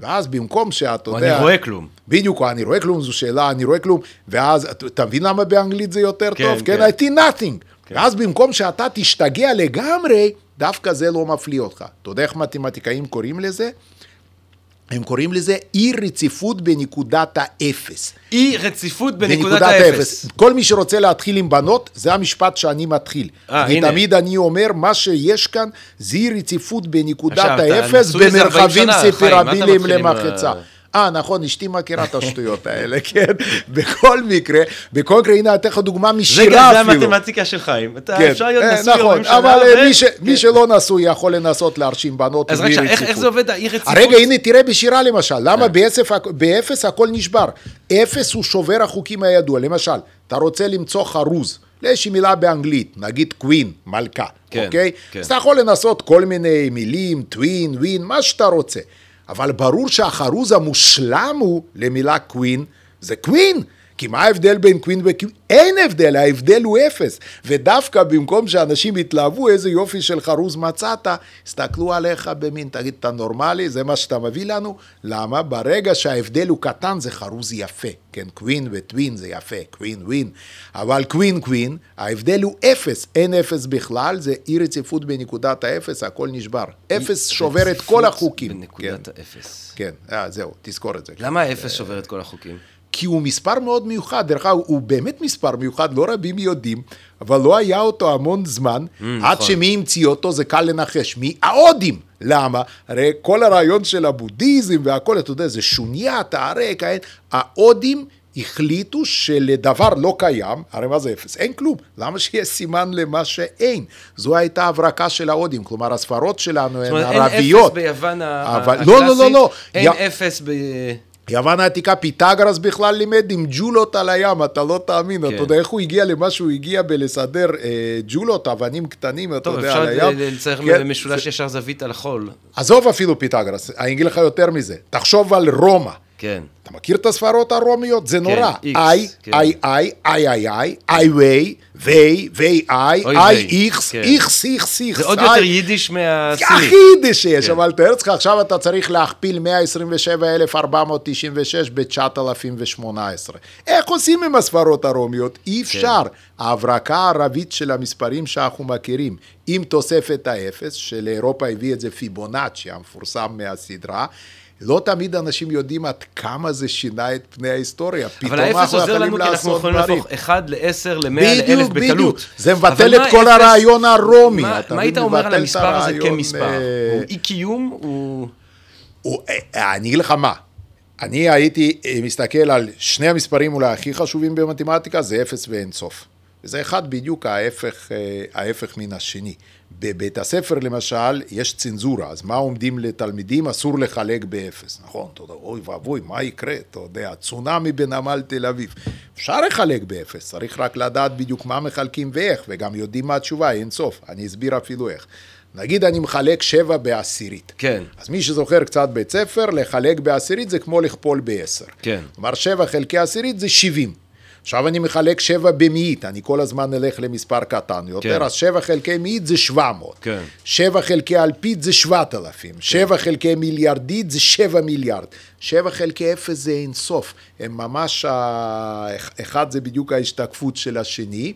ואז במקום שאתה יודע... אני רואה כלום. בדיוק, אני רואה כלום, זו שאלה, אני רואה כלום, ואז, אתה- אתה מבין למה באנגלית זה יותר כן, טוב? כן, כן. I see nothing. ואז במקום שאתה תשתגע לגמרי, דווקא זה לא מפליא אותך. אתה יודע איך מתמטיקאים קוראים לזה? הם קוראים לזה אי רציפות בנקודת האפס. אי רציפות בנקודת האפס. כל מי שרוצה להתחיל עם בנות, זה המשפט שאני מתחיל. אה, הנה. ותמיד אני אומר, מה שיש כאן זה אי רציפות בנקודת עכשיו, האפס נשוי איזה 40 במרחבים ספרביליים מתחיל עם למחצה. אה, נכון, אשתי מכירה את השטויות האלה, כן? בכל מקרה, בכל מקרה, הנה, אתן לך דוגמה משירה זה אפילו. המתמטיקה של חיים. אתה כן, אפשר להיות אה, נשוי 40 נכון, שנה. אבל ו- אה, מי כן. שלא נשוי יכול לנסות להרשים בנות אז רגע, איך-. זה עובד, האי רציפות? רגע, הנה, תראה בשירה למשל, אה. למה באפס, באפס הכל נשבר? אפס הוא שובר החוקים הידוע, למשל, אתה רוצה למצוא חרוז, לאיזושהי מילה באנגלית, נגיד queen, מלכה, כן, אוקיי? כן. אז אתה יכול לנסות כל מיני מילים, twin, win, מה שאתה רוצה. אבל ברור שהחרוז המושלם הוא למילה queen, זה queen. כי מה ההבדל בין queen ו queen? אין הבדל, ההבדל הוא אפס. ודווקא במקום שאנשים יתלהבו איזה יופי של חרוז מצאת, הסתכלו עליך במין, תגיד, אתה נורמלי? זה מה שאתה מביא לנו? למה? ברגע שההבדל הוא קטן זה חרוז יפה. כן, queen ו twin זה יפה, queen, win. אבל queen queen, ההבדל הוא אפס, אין אפס בכלל, זה אי רציפות בנקודת האפס, הכל נשבר. אפס שובר את כל החוקים. בנקודת כן, האפס. כן, אה, זהו, תזכור את זה. למה האפס שובר את כל החוקים? כי הוא מספר מאוד מיוחד, דרך אגב, הוא באמת מספר מיוחד, לא רבים יודעים, אבל לא היה אותו המון זמן, עד נכון. שמי המציא אותו זה קל לנחש, מההודים. למה? הרי כל הרעיון של הבודהיזם והכל, אתה יודע, זה שוניית, הרקע, אין- ההודים החליטו שלדבר לא קיים, הרי מה זה אפס? אין כלום. למה שיהיה סימן למה שאין? זו הייתה הברקה של ההודים, כלומר הספרות שלנו זאת הן אומרת, אין ערביות. אפס ביוון אבל- הקלאסית, לא, לא, לא, לא. אין יא- אפס ב... יוון העתיקה, פיתגרס בכלל לימד עם ג'ולות על הים, אתה לא תאמין, כן. אתה יודע איך הוא הגיע למה שהוא הגיע בלסדר אה, ג'ולות, אבנים קטנים, אתה טוב, יודע, אפשר על הים. ל- לצייר כן, משולש ישר זווית על החול. עזוב אפילו פיתגרס, אני אגיד לך יותר מזה, תחשוב על רומא. כן. אתה מכיר את הספרות הרומיות? זה נורא. X, איי, כן. איי, איי, איי, איי, איי, איי, ווי, ווי, ווי, איי, איי, איכס, כן. איכס, איכס, איכס. זה עוד. יותר יידיש מהסיני. הכי יידיש שיש, כן. אבל תאר לעצמך, עכשיו אתה צריך להכפיל 127,496 ב-9,018. איך עושים עם הספרות הרומיות? אי אפשר. ההברקה הערבית של המספרים שאנחנו מכירים, עם תוספת האפס, שלאירופה הביא את זה פיבונאצ'י, המפורסם מהסדרה, לא תמיד אנשים יודעים עד כמה זה שינה את פני ההיסטוריה. פתאום אבל האפס אנחנו עוזר יכולים לנו כי אנחנו לעשות יכולים דברים. להפוך 1 ל-10 ל-100 ל-1000 בדיוק, בקלות. בדיוק. זה מבטל את כל הרעיון הרומי. מה-? היית אומר על המספר הזה כמספר? אה, הוא אי קיום? הוא... הוא- אה, אני אגיד לך מה, אני הייתי אה, מסתכל על שני המספרים אולי הכי חשובים במתמטיקה, זה אפס ואין סוף. וזה אחד בדיוק ההפך, אה, ההפך מן השני. בבית הספר למשל, יש צנזורה, אז מה אומרים לתלמידים? אסור לחלק באפס, נכון? אתה יודע, אוי ואבוי, מה יקרה? אתה יודע, צונאמי בנמל תל אביב. אפשר לחלק באפס, צריך רק לדעת בדיוק מה מחלקים ואיך, וגם יודעים מה התשובה, אין סוף. אני אסביר אפילו איך. נגיד אני מחלק שבע בעשירית. כן. אז מי שזוכר קצת בית ספר, לחלק בעשירית זה כמו לכפול בעשר. כן. כלומר, שבע חלקי עשירית זה שבעים. עכשיו אני מחלק שבע במאית, אני כל הזמן אלך למספר קטן יותר, כן. אז שבע חלקי מאית זה שבע מאות. כן. שבע חלקי אלפית זה שבעת אלפים. שבע חלקי מיליארדית זה שבע מיליארד. שבע חלקי אפס זה אין סוף. הם ממש, אחד זה בדיוק ההשתקפות של השני,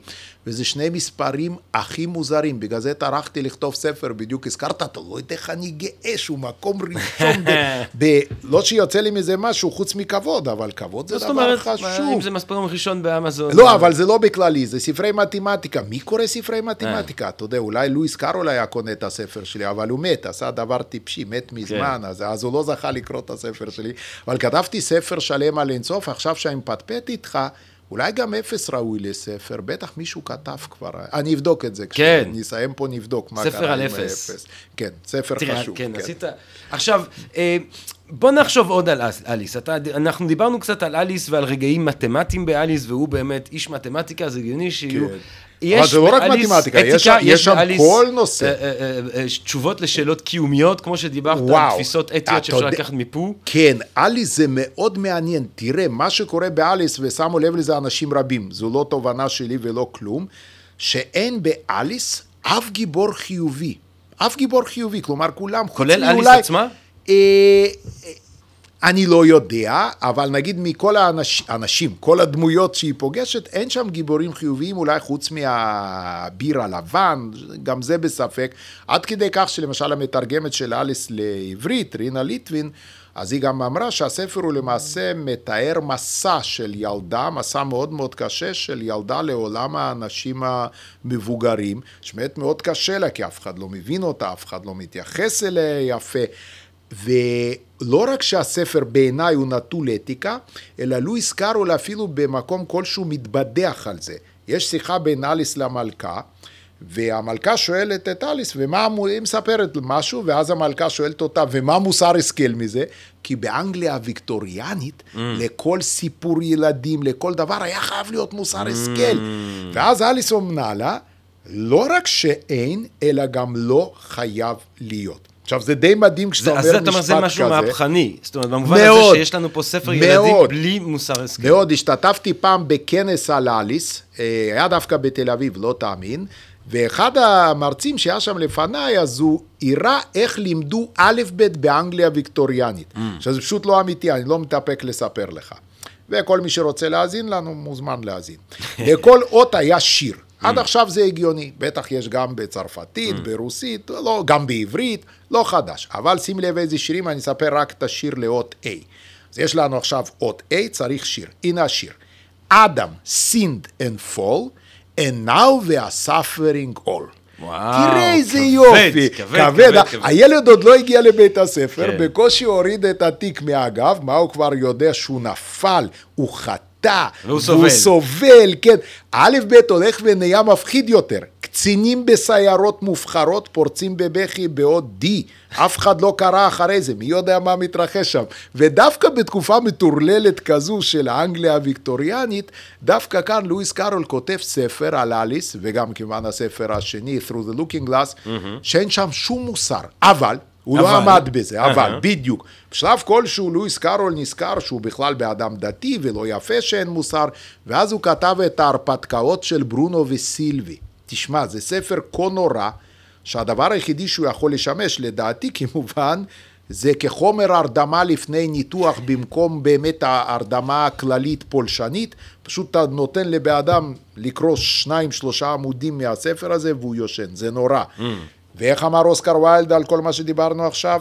וזה שני מספרים הכי מוזרים. בגלל זה טרחתי לכתוב ספר, בדיוק הזכרת, אתה לא יודע איך אני גאה שהוא מקום ראשון. ב, ב, לא שיוצא לי מזה משהו חוץ מכבוד, אבל כבוד זה דבר אומרת, חשוב. אם זה מספרים ראשון באמזון... לא, אבל זה לא בכללי, זה ספרי מתמטיקה. מי קורא ספרי מתמטיקה? אתה יודע, אולי לואיס קארול היה קונה את הספר שלי, אבל הוא מת, עשה דבר טיפשי, מת מזמן, אז, אז הוא לא זכה לקרוא את הספר שלי. אבל כתבתי ספר שלם על אינסוף, עכשיו שאני מפטפט איתך, אולי גם אפס ראוי לספר, בטח מישהו כתב כבר, אני אבדוק את זה. כן. כשאני אסיים פה נבדוק מה קרה עם אפס. האפס. כן, ספר תראה, חשוב. כן, עשית... עכשיו, אה, בוא נחשוב עוד על אליס. אתה, אנחנו דיברנו קצת על אליס ועל רגעים מתמטיים באליס, והוא באמת איש מתמטיקה, זה הגיוני שיהיו... כן. יש אבל זה לא רק באליס מתמטיקה, יש אתיקה, שם- יש שם באליס, כל נושא. אה, אה, אה, אה, תשובות לשאלות קיומיות, כמו שדיברת, על וואו. תפיסות אתה אתיות שאפשר לקחת מפה. כן, אליס זה מאוד מעניין. תראה, מה שקורה באליס, ושמו לב לזה אנשים רבים, זו לא תובנה שלי ולא כלום, שאין באליס אף גיבור חיובי. אף גיבור חיובי, כלומר כולם, כולל אליס מאולי- עצמה? אה, אה, אני לא יודע, אבל נגיד מכל האנש, האנשים, כל הדמויות שהיא פוגשת, אין שם גיבורים חיוביים, אולי חוץ מהביר הלבן, גם זה בספק. עד כדי כך שלמשל המתרגמת של אליס לעברית, רינה ליטווין, אז היא גם אמרה שהספר הוא למעשה מתאר מסע של ילדה, מסע מאוד מאוד קשה של ילדה לעולם האנשים המבוגרים, שבאמת מאוד קשה לה, כי אף אחד לא מבין אותה, אף אחד לא מתייחס אליה יפה. ולא רק שהספר בעיניי הוא נטול אתיקה, אלא לואיס קארול אפילו במקום כלשהו מתבדח על זה. יש שיחה בין אליס למלכה, והמלכה שואלת את אליס, ומה, היא מספרת משהו, ואז המלכה שואלת אותה, ומה מוסר השכל מזה? כי באנגליה הוויקטוריאנית, mm. לכל סיפור ילדים, לכל דבר, היה חייב להיות מוסר השכל. Mm. ואז אליס אומנה לה, לא רק שאין, אלא גם לא חייב להיות. עכשיו, זה די מדהים כשאתה אומר משפט כזה. אז אתה אומר, זה משהו מהפכני. זאת אומרת, במובן מאוד, הזה שיש לנו פה ספר מאוד, ילדים בלי מוסר השכל. מאוד, השתתפתי פעם בכנס על אליס, אה, היה דווקא בתל אביב, לא תאמין, ואחד המרצים שהיה שם לפניי, אז הוא הראה איך לימדו א' ב' באנגליה ויקטוריאנית. Mm. שזה פשוט לא אמיתי, אני לא מתאפק לספר לך. וכל מי שרוצה להאזין לנו, מוזמן להאזין. לכל אות היה שיר. עד עכשיו זה הגיוני, בטח יש גם בצרפתית, ברוסית, לא, גם בעברית, לא חדש. אבל שים לב איזה שירים, אני אספר רק את השיר לאות A. אז יש לנו עכשיו אות A, צריך שיר. הנה השיר. אדם sinned and fall, and now we are suffering all. וואו, תראה איזה יופי, כבד, כבד, כבד. הילד עוד לא הגיע לבית הספר, כן. בקושי הוריד את התיק מהגב, מה הוא כבר יודע שהוא נפל, הוא חטא. חטא, והוא סובל. והוא סובל, כן. א' ב' הולך ונהיה מפחיד יותר. קצינים בסיירות מובחרות פורצים בבכי בעוד די. אף אחד לא קרא אחרי זה, מי יודע מה מתרחש שם. ודווקא בתקופה מטורללת כזו של האנגליה הוויקטוריאנית, דווקא כאן לואיס קארול כותב ספר על אליס, וגם כמובן הספר השני, Through the Looking Glass, mm-hmm. שאין שם שום מוסר. אבל, הוא לא אבל. לא עמד בזה, אבל, בדיוק. בשלב כלשהו לואיס קארול נזכר שהוא בכלל באדם דתי ולא יפה שאין מוסר, ואז הוא כתב את ההרפתקאות של ברונו וסילבי. תשמע, זה ספר כה נורא, שהדבר היחידי שהוא יכול לשמש, לדעתי כמובן, זה כחומר הרדמה לפני ניתוח במקום באמת ההרדמה הכללית פולשנית, פשוט אתה נותן לבן אדם לקרוא שניים שלושה עמודים מהספר הזה והוא יושן, זה נורא. Mm. ואיך אמר אוסקר ויילד על כל מה שדיברנו עכשיו?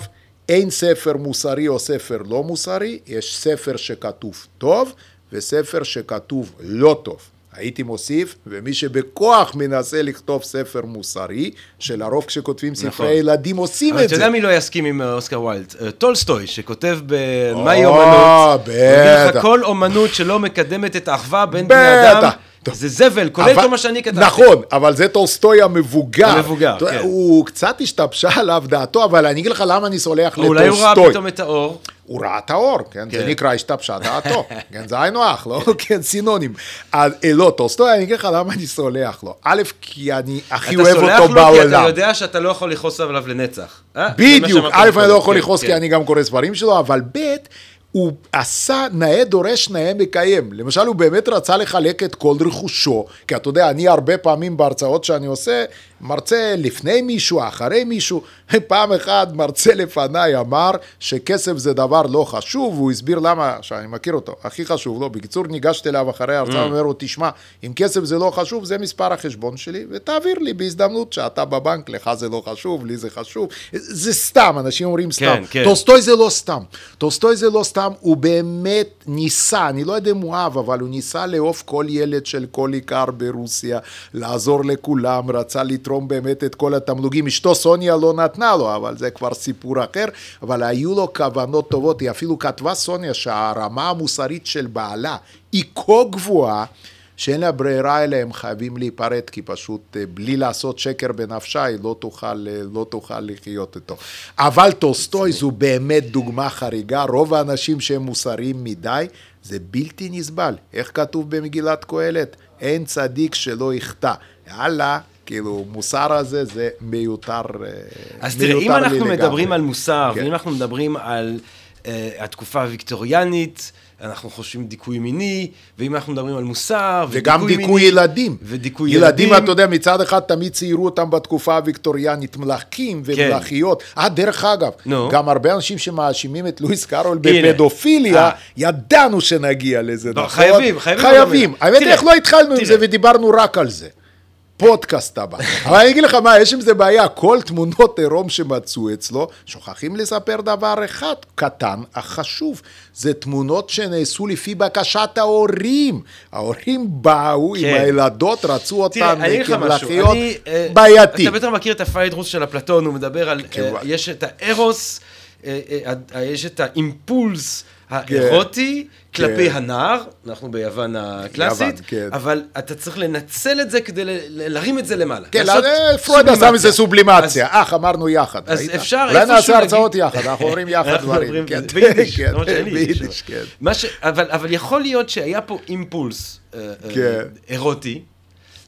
אין ספר מוסרי או ספר לא מוסרי, יש ספר שכתוב טוב וספר שכתוב לא טוב. הייתי מוסיף, ומי שבכוח מנסה לכתוב ספר מוסרי, שלרוב כשכותבים ספרי נכון. ילדים עושים את זה. אתה יודע מי לא יסכים עם אה, אוסקר ויילד? אה, טולסטוי, שכותב ב"מהי אומנות". בטח. הוא לך כל אומנות שלא מקדמת את האחווה בין בני אדם. זה זבל, כולל כל מה שאני כתבתי. נכון, אבל זה טולסטוי המבוגר. המבוגר, כן. הוא קצת השתבשה עליו דעתו, אבל אני אגיד לך למה אני סולח לטולסטוי. אולי הוא ראה פתאום את האור. הוא ראה את האור, כן? כן. זה נקרא השתבשה דעתו, כן? זה היינו הך, לא? כן, סינונימים. אז, אה, לא, טולסטוי, אני אגיד לך למה אני סולח לו. א', כי אני הכי אוהב אותו בעולם. אתה סולח לו כי אתה יודע שאתה לא יכול לכעוס עליו לנצח. אה? בדיוק, א', אני לא יכול כן, לכעוס כי כן. אני גם קורא ספרים שלו, אבל ב', הוא עשה נאה דורש נאה מקיים. למשל, הוא באמת רצה לחלק את כל רכושו, כי אתה יודע, אני הרבה פעמים בהרצאות שאני עושה, מרצה לפני מישהו, אחרי מישהו. פעם אחת מרצה לפניי אמר שכסף זה דבר לא חשוב, והוא הסביר למה, שאני מכיר אותו, הכי חשוב לו. לא. בקיצור, ניגשתי אליו אחרי ההרצאה, mm. אומר לו, תשמע, אם כסף זה לא חשוב, זה מספר החשבון שלי, ותעביר לי בהזדמנות שאתה בבנק, לך זה לא חשוב, לי זה חשוב. זה סתם, אנשים אומרים סתם. כן, כן. טולסטוי זה לא סתם. טולסטוי זה לא סתם, הוא באמת ניסה, אני לא יודע אם הוא אהב, אבל הוא ניסה לאהוב כל ילד של כל איכר ברוסיה, לעזור לכולם, רצה לתרום. לתרום באמת את כל התמלוגים. אשתו סוניה לא נתנה לו, אבל זה כבר סיפור אחר. אבל היו לו כוונות טובות. היא אפילו כתבה סוניה שהרמה המוסרית של בעלה היא כה גבוהה. שאין לה ברירה אלא הם חייבים להיפרד, כי פשוט אה, בלי לעשות שקר בנפשה היא לא תוכל, אה, לא תוכל לחיות איתו. אבל טולסטוי זו באמת דוגמה חריגה, רוב האנשים שהם מוסריים מדי, זה בלתי נסבל. איך כתוב במגילת קהלת? אין צדיק שלא יחטא. יאללה, כאילו, מוסר הזה זה מיותר אה, אז תראה, אם אנחנו מדברים על מוסר, כן. ואם אנחנו מדברים על uh, התקופה הוויקטוריאנית, אנחנו חושבים דיכוי מיני, ואם אנחנו מדברים על מוסר, וגם דיכוי מיני, ילדים. ודיכוי ילדים. ילדים, אתה יודע, מצד אחד תמיד ציירו אותם בתקופה הוויקטוריאנית, מלכים כן. ומלכיות. כן. אה, דרך אגב, no. גם הרבה אנשים שמאשימים את לואיס קארול בפדופיליה, אה. ידענו שנגיע לזה, לא, נכון? חייבים, חייבים. חייבים. האמת, איך לא התחלנו עם זה ודיברנו רק על זה. בפודקאסט הבא. אבל אני אגיד לך מה, יש עם זה בעיה, כל תמונות עירום שמצאו אצלו, שוכחים לספר דבר אחד קטן, אך חשוב, זה תמונות שנעשו לפי בקשת ההורים. ההורים באו עם כן. הילדות, רצו אותן כמלאכיות, אה, בעייתי. אתה בטח מכיר את הפיידרוס של אפלטון, הוא מדבר על, כן, אה. יש את הארוס, אה, יש את האימפולס האירוטי כלפי כן. הנער, אנחנו ביוון הקלאסית, יוון, כן. אבל אתה צריך לנצל את זה כדי ל- ל- להרים את זה למעלה. כן, אה, פרויד עשה. מזה סובלימציה. אח, אמרנו יחד. אז ראית? אפשר אולי נעשה הרצאות יחד, אנחנו אומרים יחד דברים. כן, ביידיש, כן, למרות שאין לי יידיש. ביידיש, כן. אבל, יכול להיות שהיה פה אימפולס אה, אה, כן. אירוטי,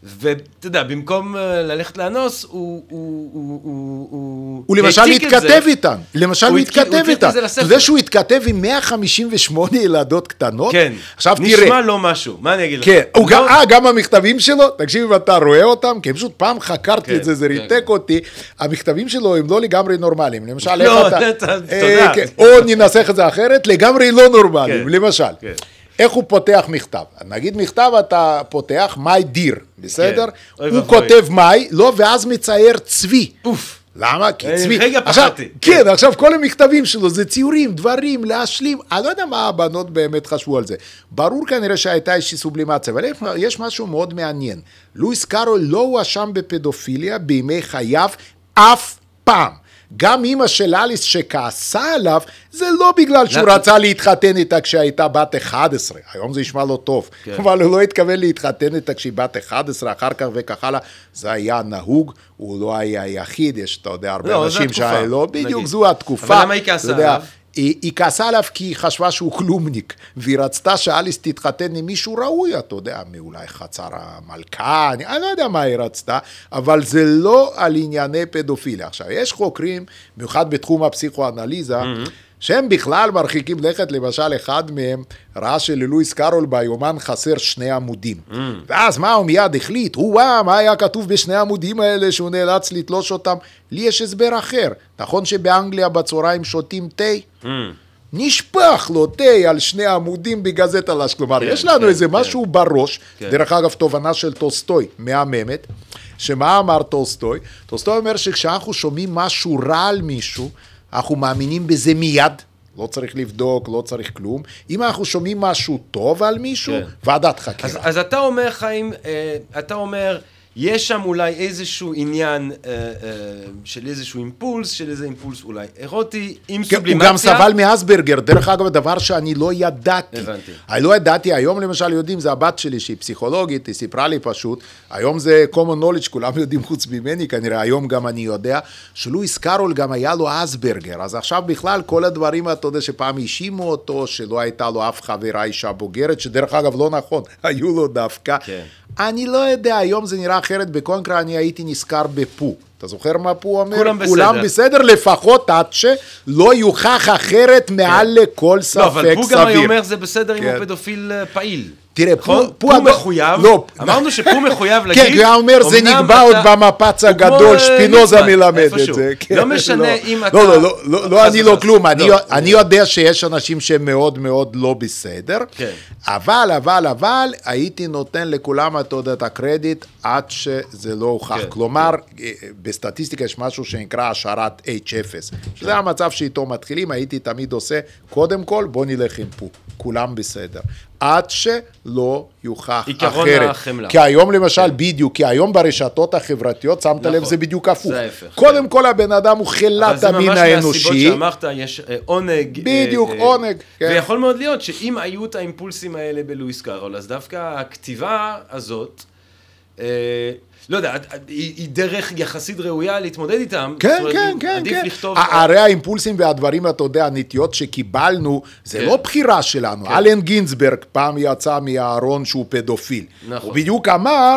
ואתה יודע, במקום אה, ללכת לאנוס, הוא... הוא, הוא, הוא, הוא, הוא למשל זה. איתן, למשל הוא את איתן. אתה. יודע שהוא התכתב עם 158 ילדות קטנות? כן, עכשיו נשמע תראה. לא משהו, מה אני אגיד לך? כן, הוא גם, לא- אה, גם המכתבים שלו, תקשיב אם אתה רואה אותם, כי פשוט פעם חקרתי כן, את זה, זה כן. ריתק אותי, המכתבים שלו הם לא לגמרי נורמליים, למשל, לא, איך אתה, אה, תודה. כן, או ננסח את זה אחרת, לגמרי לא נורמליים, כן, למשל, כן. איך הוא פותח מכתב, נגיד מכתב אתה פותח my dear, בסדר? כן. הוא. כותב my, לא, ואז מצייר צבי. אוף. למה? כי אה, צבי... רגע, עכשיו, פחדתי. כן, עכשיו כל המכתבים שלו זה ציורים, דברים, להשלים. אני לא יודע מה הבנות באמת חשבו על זה. ברור כנראה שהייתה איזושהי סובלימציה, אבל יש- יש משהו מאוד מעניין. לואיס קארול לא הואשם בפדופיליה בימי חייו אף פעם. גם אימא של אליס שכעסה עליו, זה לא בגלל שהוא לא- רצה להתחתן איתה כשהייתה בת 11, היום זה נשמע לא טוב, כן. אבל הוא לא התכוון להתחתן איתה כשהיא בת 11, אחר כך וכך הלאה, זה היה נהוג, הוא לא היה היחיד, יש, אתה יודע, הרבה לא, אנשים שהיה לא, בדיוק נגיד. זו התקופה. אבל למה היא כעסה עליו? היא, היא כעסה עליו כי היא חשבה שהוא כלומניק, והיא רצתה שאליס תתחתן עם מישהו ראוי, אתה יודע, מאולי חצר המלכה, אני, אני לא יודע מה היא רצתה, אבל זה לא על ענייני פדופיליה. עכשיו, יש חוקרים, במיוחד בתחום הפסיכואנליזה, שהם בכלל מרחיקים לכת, למשל אחד מהם ראה שללואיס קארול ביומן חסר שני עמודים. ואז מה הוא מיד החליט, הוא-אה, מה היה כתוב בשני העמודים האלה שהוא נאלץ לתלוש אותם? לי יש הסבר אחר. נכון שבאנגליה בצהריים שותים תה? נשפך לו תה על שני עמודים בגזט הלש. כלומר, כן, יש לנו כן, איזה כן. משהו בראש, כן. דרך אגב, תובנה של טולסטוי, מהממת, שמה אמר טולסטוי? טולסטוי אומר שכשאנחנו שומעים משהו רע על מישהו, אנחנו מאמינים בזה מיד. לא צריך לבדוק, לא צריך כלום. אם אנחנו שומעים משהו טוב על מישהו, כן. ועדת אז, חקירה. אז אתה אומר, חיים, אה, אתה אומר, יש שם אולי איזשהו עניין אה, אה, של איזשהו אימפולס, של איזה אימפולס אולי אירוטי, עם כן, הוא סובלימציה. גם סבל מאספרגר, דרך אגב, דבר שאני לא ידעתי. הבנתי. אני לא ידעתי, היום למשל יודעים, זה הבת שלי שהיא פסיכולוגית, היא סיפרה לי פשוט, היום זה common knowledge, כולם יודעים חוץ ממני כנראה, היום גם אני יודע, שלואיס קארול גם היה לו אסברגר, אז עכשיו בכלל כל הדברים, אתה יודע, שפעם האשימו אותו, שלא הייתה לו אף חברה אישה בוגרת, שדרך אגב לא נכון, היו לו דווקא. כן. אני לא יודע, היום זה נראה אחרת, בקונקרה אני הייתי נזכר בפו. אתה זוכר מה פו אומר? כולם בסדר. כולם בסדר, לפחות עד שלא יוכח אחרת מעל לכל ספק לא, אבל סביר. גם היה אומר זה בסדר אם כן. הוא פדופיל אה, פעיל. תראה, נכון? פה הדו- מחויב, לא. אמרנו שפה מחויב להגיד, כן, הוא אומר, זה "אמנם נקבע עוד אתה- במפץ הגדול, כמו, שפינוזה מלמד את. זה. כן, לא משנה אם אתה... לא, לא, לא, לא, לא חס אני לא. כלום, אני- לא. יודע שיש אנשים שהם מאוד מאוד לא בסדר, כן. אבל, אבל, אבל, הייתי נותן לכולם, אתה את הקרדיט עד שזה לא הוכח. כן, כלומר, אה, בסטטיסטיקה יש משהו שנקרא השערת H0, שזה המצב שאיתו מתחילים, הייתי תמיד עושה, קודם כל, בוא נלך עם פו, כולם בסדר. עד שלא יוכח עיקרון אחרת. החמלה. כי היום למשל, בדיוק, כי היום ברשתות החברתיות, שמת לב, נכון. זה בדיוק הפוך. זה ההפך, קודם כן. כל הבן אדם הוא אבל חילת זה המין ממש מהסיבות האנושי. שאמרת, יש אה, עונג. בדיוק, אה, אה, עונג, כן. ויכול מאוד להיות שאם היו את האימפולסים האלה בלואיס קארול, אז דווקא הכתיבה הזאת, אה, לא יודע, היא היא דרך יחסית ראויה להתמודד איתם. כן, אומרת, כן, כן, עדיף כן. לכתוב... הרי האימפולסים והדברים, אתה יודע, הנטיות שקיבלנו, זה כן. לא בחירה שלנו. אלן גינזברג פעם יצא מהארון שהוא פדופיל. נכון. הוא בדיוק אמר...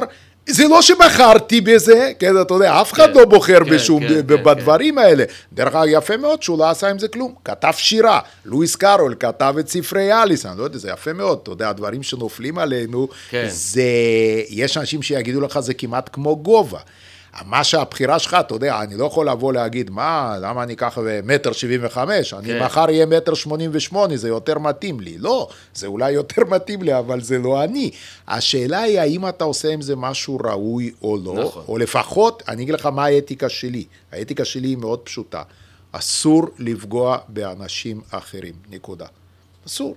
זה לא שבחרתי בזה, כן, אתה יודע, אף אחד כן, לא בוחר כן, בשום, כן, כן, בדברים האלה. דרך אגב, יפה מאוד שהוא לא עשה עם זה כלום. כתב שירה, לואיס קארול כתב את ספרי אליס, אני לא יודע, זה יפה מאוד, אתה יודע, הדברים שנופלים עלינו, כן. זה, יש אנשים שיגידו לך, זה כמעט כמו גובה. מה שהבחירה שלך, אתה יודע, אני לא יכול לבוא להגיד, מה, למה אני ככה מטר שבעים וחמש? אני כן. מחר אהיה מטר שמונים ושמונה, זה יותר מתאים לי. לא, זה אולי יותר מתאים לי, אבל זה לא אני. השאלה היא, האם אתה עושה עם זה משהו ראוי או לא, נכון. או לפחות, אני אגיד לך מה האתיקה שלי. האתיקה שלי היא מאוד פשוטה. אסור לפגוע באנשים אחרים, נקודה. אסור.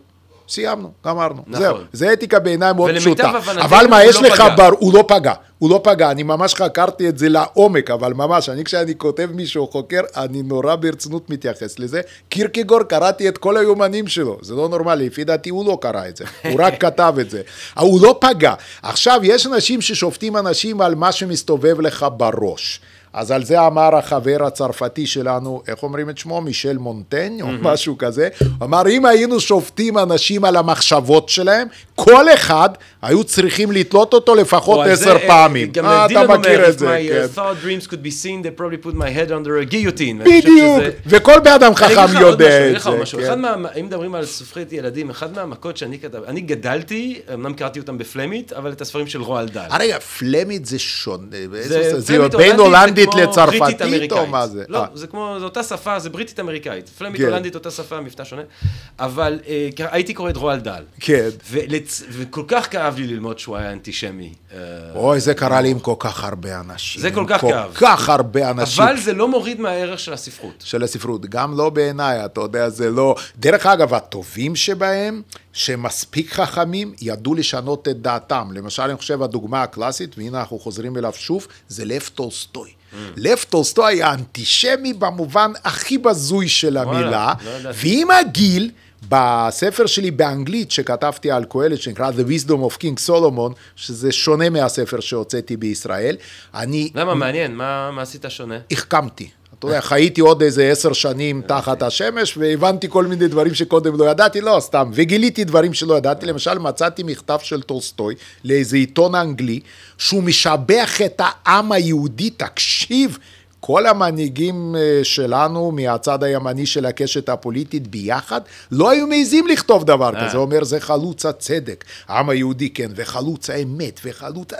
סיימנו, גמרנו. נכון. זהו. זה אתיקה בעיניי מאוד פשוטה. אבל מה, הוא יש לא לך פגע. בר... הוא לא פגע, הוא לא פגע, אני ממש חקרתי את זה לעומק, אבל ממש, אני כשאני כותב מישהו חוקר, אני נורא ברצינות מתייחס לזה. קירקגור, קראתי את כל היומנים שלו, זה לא נורמלי, לפי דעתי הוא לא קרא את זה, הוא רק כתב את זה. הוא לא פגע. עכשיו, יש אנשים ששופטים אנשים על מה שמסתובב לך בראש. אז על זה אמר החבר הצרפתי שלנו, איך אומרים את שמו? מישל מונטן או משהו כזה. אמר, אם היינו שופטים אנשים על המחשבות שלהם, כל אחד היו צריכים לתלות אותו לפחות עשר אה, פעמים. גם אה, דילן אתה מכיר אומר, את if זה, my כן. uh, thought dreams could be seen, they probably put my head under a guillotine. ואני חושב בדיוק, וכל בן אדם חכם יודע את זה. כן. אם מדברים על ספרי ילדים, אחד מהמכות שאני כתב, אני גדלתי, אמנם קראתי אותם בפלמית, אבל את הספרים של רועל דל. רגע, פלמית זה שונה, זה בין הולנדית לצרפתית או. מה זה? לא, אה. זה כמו, זו אותה שפה, זה בריטית-אמריקאית. פלמית כן. הולנדית אותה שפה, מבטא שונה. אבל אה, הייתי קורא את רואלד דאל. כן. ולצ- וכל כך כאב לי ללמוד שהוא היה אנטישמי. אה, אוי, זה קרה לי עם כל כך הרבה אנשים. זה כל כך כאב. כל כך הרבה אנשים. אבל זה לא מוריד מהערך של הספרות. של הספרות, גם לא בעיניי, אתה יודע, זה לא... דרך אגב, הטובים שבהם, שמספיק חכמים, ידעו לשנות את דעתם. למשל, אני חושב, הדוגמה הקלאסית, והנה אנחנו חוזרים אליו שוב, זה לב טולסטוי. Mm. לב טולסטוי היה אנטישמי במובן הכי בזוי של המילה, לא ידעתי. ועם הגיל, בספר שלי באנגלית שכתבתי על קהלת, שנקרא The Wisdom of King Solomon, שזה שונה מהספר שהוצאתי בישראל, אני למה? מעניין, מה מה עשית שונה? החכמתי. אתה יודע, חייתי עוד איזה עשר שנים תחת השמש, והבנתי כל מיני דברים שקודם לא ידעתי, לא סתם, וגיליתי דברים שלא ידעתי. למשל, מצאתי מכתב של טולסטוי לאיזה עיתון אנגלי, שהוא משבח את העם היהודי, תקשיב. כל המנהיגים אה, שלנו מהצד הימני של הקשת הפוליטית ביחד לא היו מעזים לכתוב דבר אה. כזה, הוא אומר זה חלוץ הצדק, העם היהודי כן, וחלוץ האמת, וחלוץ,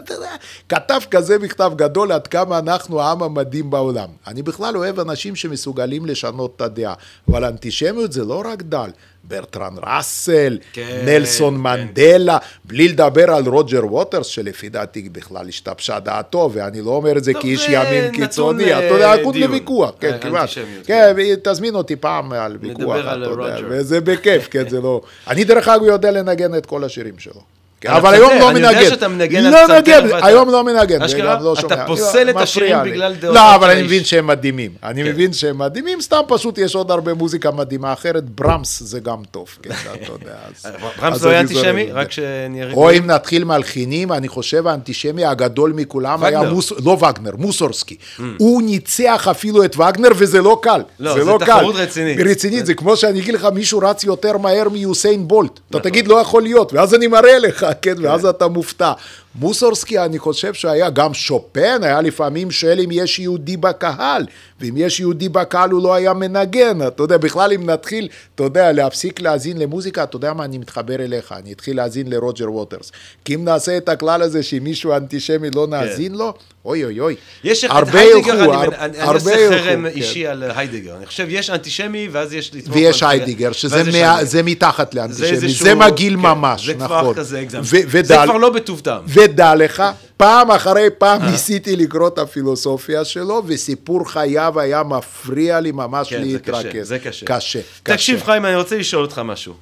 כתב כזה מכתב גדול עד כמה אנחנו העם המדהים בעולם. אני בכלל אוהב אנשים שמסוגלים לשנות את הדעה, אבל אנטישמיות זה לא רק דל, ברטרן ראסל, כן, נלסון כן. מנדלה, בלי לדבר על רוג'ר ווטרס, שלפי דעתי בכלל השתבשה דעתו, ואני לא אומר את זה כאיש זה ימין קיצוני, אה, אתה יודע, נתון. לוויכוח, כן, אה, כמעט. אנטישמיות, כן, תזמין אותי פעם על ויכוח, אתה יודע. וזה בכיף, כן, זה לא... אני דרך אגב יודע לנגן את כל השירים שלו. כן, על אבל היום לא אני יודע מנגן. שאתה מנגן על לא פסנתר מנגן, ואתה- היום לא מנגן. אשכרה? לא אתה. פוסל את מפריע השירים. בגלל דעותיו לא, אבל אני. מבין שהם מדהימים. אני כן. מבין שהם מדהימים, סתם פשוט יש עוד הרבה מוזיקה מדהימה אחרת. ברמס זה גם טוב, כן, אתה יודע. ברמס לא היה אנטישמי? רק שנהיה או. אם נתחיל מלחינים, אני חושב האנטישמי הגדול מכולם היה. מוס... לא וגנר, מוסורסקי. הוא ניצח אפילו את וגנר וזה לא קל. לא, זה לא. תחרות רצינית. רצינית, זה כמו שאני אגיד לך, מישהו רץ יותר מהר מיוסיין בולט. אתה תגיד, לא יכול להיות, ואז אני מראה לך, כן, ואז אתה מופתע. מוסורסקי, אני חושב שהיה גם שופן, היה לפעמים שואל אם יש יהודי בקהל, ואם יש יהודי בקהל הוא לא היה מנגן, אתה יודע, בכלל אם נתחיל, אתה יודע, להפסיק להאזין למוזיקה, אתה יודע מה, אני מתחבר אליך, אני אתחיל להאזין לרוג'ר ווטרס. כי אם נעשה את הכלל הזה שאם מישהו אנטישמי לא נאזין לו, אוי אוי אוי. כן. יש את הרבה ילכו, אני- הר- אני אני הרבה עושה חרם כן. אישי על היידיגר. אני חושב, יש אנטישמי, ואז יש לתמוך... ויש היידיגר, שזה מה-. זה מתחת לאנטישמי, איזשהו- זה מגעיל כן, ממש, זה כבר נכון. כזה הגזמת. ו- זה כבר לא בטוב טעם. ודע לך, פעם אחרי פעם. ניסיתי לקרוא את הפילוסופיה שלו, וסיפור חייו היה מפריע לי ממש כן, זה קשה, להתרכז. זה קשה. קשה. תקשיב, קשה. חיים, אני רוצה לשאול אותך משהו.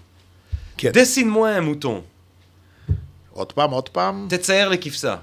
כן. דסין-מואה המוטון, עוד פעם, עוד פעם. תצייר לכבשה.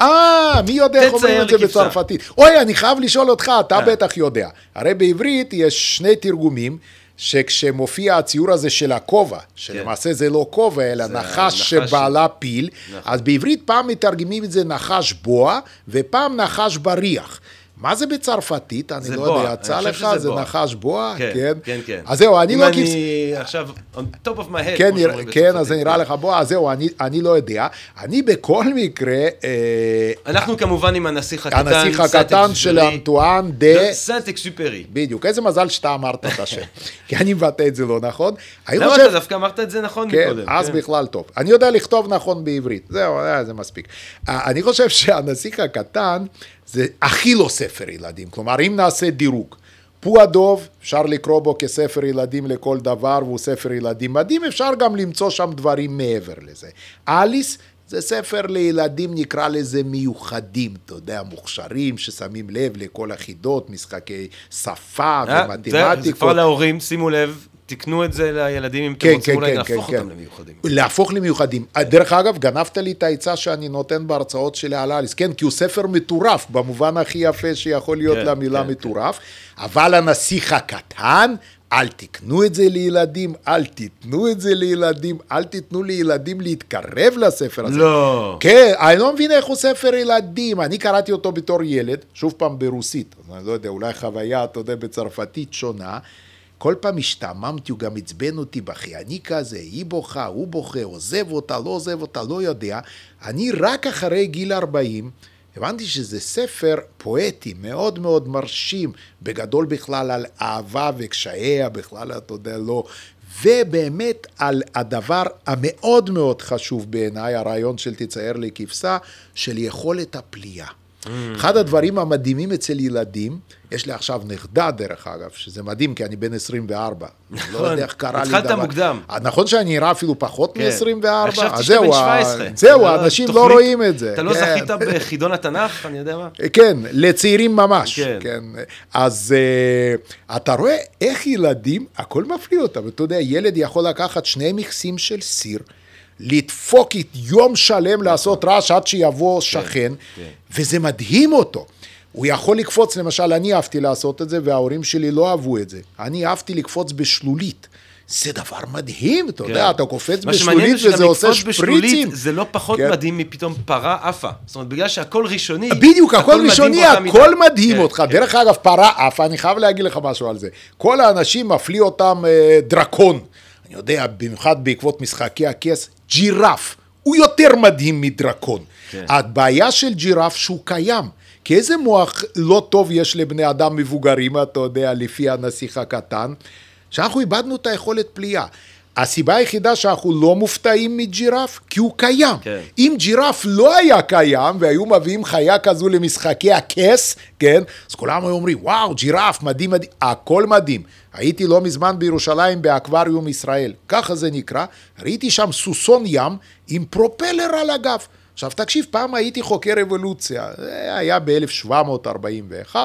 אה, מי יודע איך אומרים את זה לי כבשה. בצרפתית? אוי, אני חייב לשאול אותך, אתה אה. בטח יודע. הרי בעברית יש שני תרגומים. שכשמופיע הציור הזה של הכובע, שלמעשה זה לא כובע, אלא זה נחש נחש שבעלה פיל, נכון. אז בעברית פעם מתרגמים את זה נחש בוע, ופעם נחש בריח. מה זה בצרפתית? אני לא בוע, יודע, יצא לך? זה בוע. נחש בוע? כן, כן. כן, כן. אז זהו, אני לא... אם אני עכשיו, on top of my head, כן, שאומרים כן, אז. זה נראה לך בוא, אז זהו, אני, אני לא יודע. אני בכל מקרה, אה, אנחנו כמובן עם הנסיך הקטן, הנסיך הקטן של אנטואן דה... סנט אקסופרי. בדיוק, איזה מזל שאתה אמרת את השם, כי אני מבטא את זה לא נכון. למה. אתה דווקא אמרת את זה נכון כן, מקודם? אז כן. בכלל טוב. אני יודע לכתוב נכון בעברית, זהו, אה, זה מספיק. אה, אני חושב שהנסיך הקטן זה הכי לא ספר ילדים. כלומר, אם נעשה דירוג, פו הדוב, אפשר לקרוא בו כספר ילדים לכל דבר, והוא ספר ילדים מדהים, אפשר גם למצוא שם דברים מעבר לזה. אליס זה ספר לילדים, נקרא לזה מיוחדים, אתה יודע, מוכשרים, ששמים לב לכל החידות, משחקי שפה אה, ומתמטיקות. זה כבר להורים, שימו לב, תקנו את זה לילדים אם אתם כן, רוצים כן, אולי כן, להפוך כן, אותם כן. למיוחדים. להפוך למיוחדים. דרך אגב, גנבת לי את העצה שאני נותן בהרצאות שלי על אליס, כן, כי הוא ספר מטורף, במובן הכי יפה שיכול להיות כן, למילה כן, מטורף, אבל הנסיך הקטן, אל תקנו את זה לילדים, אל תיתנו את זה לילדים, אל תיתנו לילדים להתקרב לספר הזה. לא. כן, אני לא מבין איך הוא ספר ילדים. אני קראתי אותו בתור ילד, שוב פעם ברוסית, אני לא יודע, אולי חוויה, אתה יודע, בצרפתית שונה. כל פעם השתעממתי, הוא גם עצבן אותי בכי. אני כזה, היא בוכה, הוא בוכה, עוזב אותה, לא עוזב אותה, לא יודע. אני רק אחרי גיל 40, הבנתי שזה ספר פואטי, מאוד מאוד מרשים, בגדול בכלל על אהבה וקשייה, בכלל, אתה יודע, לא. ובאמת על הדבר המאוד מאוד חשוב בעיניי, הרעיון של תצייר לי כבשה, של יכולת הפליאה. Mm. אחד הדברים המדהימים אצל ילדים, יש לי עכשיו נכדה דרך אגב, שזה מדהים כי אני בן 24. אני לא יודע איך קרה לי דבר. התחלת מוקדם. נכון שאני נראה אפילו פחות כן. מ-24? חשבתי שאתה בן 17. זהו, אתה לא- לא רואים את זה. אתה לא כן. זכית בחידון התנ"ך, אני יודע מה? כן, לצעירים ממש. כן. כן. אז אתה רואה איך ילדים, הכל מפליא אותם. אתה יודע, ילד יכול לקחת שני מכסים של סיר, לדפוק יום שלם לעשות רעש עד שיבוא שכן, כן. וזה מדהים אותו. הוא יכול לקפוץ, למשל, אני אהבתי לעשות את זה, וההורים שלי לא אהבו את זה. אני אהבתי לקפוץ בשלולית. זה דבר מדהים, אתה יודע, אתה קופץ בשלולית זה וזה עושה שפריצים. זה לא פחות כן. מדהים מפתאום פרה עפה. זאת אומרת, בגלל שהכל ראשוני, בדיוק, הכל מדהים ראשוני, הכל. מדהים כן, אותך. כן. דרך אגב, פרה עפה, אני חייב להגיד לך משהו על זה. כל האנשים מפליא אותם אה, דרקון. אני יודע, במיוחד בעקבות משחקי הכס, ג'ירף. הוא יותר מדהים מדרקון. כן. הבעיה של ג'ירף שהוא קיים. כי איזה מוח לא טוב יש לבני אדם מבוגרים, אתה יודע, לפי הנסיך הקטן, שאנחנו איבדנו את היכולת פליאה. הסיבה היחידה שאנחנו לא מופתעים מג'ירף, כי הוא קיים. כן. אם ג'ירף לא היה קיים, והיו מביאים חיה כזו למשחקי הכס, כן? אז כולם היו אומרים, וואו, ג'ירף, מדהים, מדהים, הכל מדהים. הייתי לא מזמן בירושלים באקווריום ישראל, ככה זה נקרא, ראיתי שם סוסון ים עם פרופלר על הגב. עכשיו תקשיב, פעם הייתי חוקר אבולוציה, זה היה ב-1741,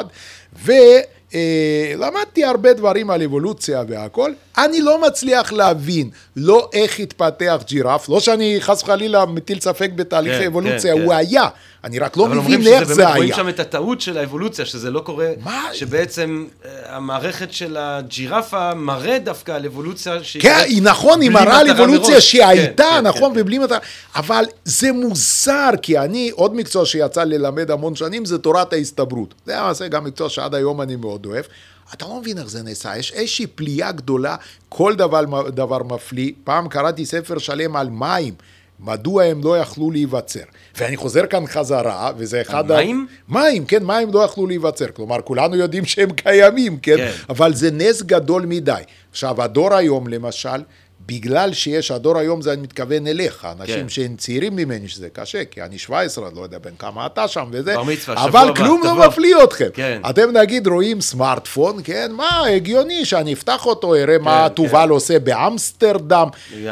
ולמדתי הרבה דברים על אבולוציה והכל, אני לא מצליח להבין לא איך התפתח ג'ירף, לא שאני חס וחלילה מטיל ספק בתהליך כן, האבולוציה, כן, הוא כן. היה, אני רק לא מבין איך זה באמת, רואים היה. שם את הטעות של האבולוציה, שזה לא קורה, מה? שבעצם אה, המערכת של הג'ירפה מראה דווקא על אבולוציה שהיא... כן, היא נכון, היא מראה על אבולוציה. שהייתה, כן, כן, נכון, כן. ובלי מטרה, אבל זה מוזר, כי אני, עוד מקצוע שיצא ללמד המון שנים, זה תורת ההסתברות. זה למעשה גם מקצוע שעד היום אני מאוד אוהב. אתה לא מבין איך זה נעשה, יש איזושהי פליאה גדולה, כל דבר, דבר מפליא. פעם קראתי ספר שלם על מים. מדוע הם לא יכלו להיווצר. ואני חוזר כאן חזרה, וזה אחד... מים? מים, כן, מים לא יכלו להיווצר. כלומר, כולנו יודעים שהם קיימים, כן? כן. אבל זה נס גדול מדי. עכשיו, הדור היום, למשל, בגלל שיש, הדור היום זה אני מתכוון אליך, אנשים כן. שהם צעירים ממני, שזה קשה, כי אני 17, לא יודע בין כמה אתה שם וזה, מצווה, אבל כלום. לא מפליא אתכם. כן. אתם נגיד רואים סמארטפון, כן, מה, הגיוני שאני אפתח אותו, אראה מה כן. תובל עושה באמסטרדם.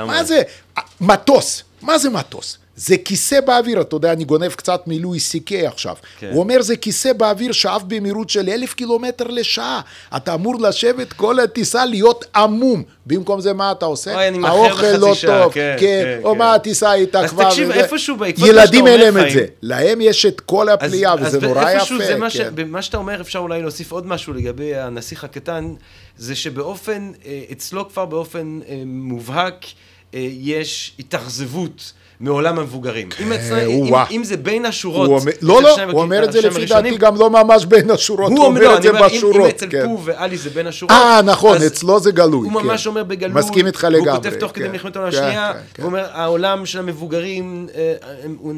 מה זה, מטוס, מה זה מטוס? זה כיסא באוויר, אתה יודע, אני גונב קצת מלואי סי-קיי עכשיו. כן. הוא אומר, זה כיסא באוויר שאף במהירות של אלף קילומטר לשעה. אתה אמור לשבת כל הטיסה להיות עמום. במקום זה, מה אתה עושה? אוי, אני מאחר בחצי לא שעה, טוב, כן, כן, כן, או כן. מה הטיסה התעכבה. אז תקשיב, וזה. איפשהו בעקבות מה שאתה ילדים אין אומר, להם את חיים. זה. להם יש את כל הפליאה, אז- וזה אז נורא יפה. זה מה, ש... כן. במה שאתה אומר, אפשר אולי להוסיף עוד משהו לגבי הנסיך הקטן, זה שבאופן, אה, אצלו כבר באופן אה, מובהק, יש התאכזבות. מעולם המבוגרים. אם, אצלו, אם, או-אה. אם זה בין השורות, הוא אומר, אצל לא, לא, הוא אומר את זה לפי דעתי גם לא ממש בין השורות, הוא הוא אומר לא, את זה אומר, אם- אם בשורות. אצל כן. פו ואלי זה בין השורות, אה, נכון, אז אצלו זה גלוי. הוא כן. ממש אומר בגלוי, מסכים איתך לגמרי. כותב תוך כדי כן. מלחמת העולם כן, השנייה, כן, כן. הוא אומר, העולם של המבוגרים, אה,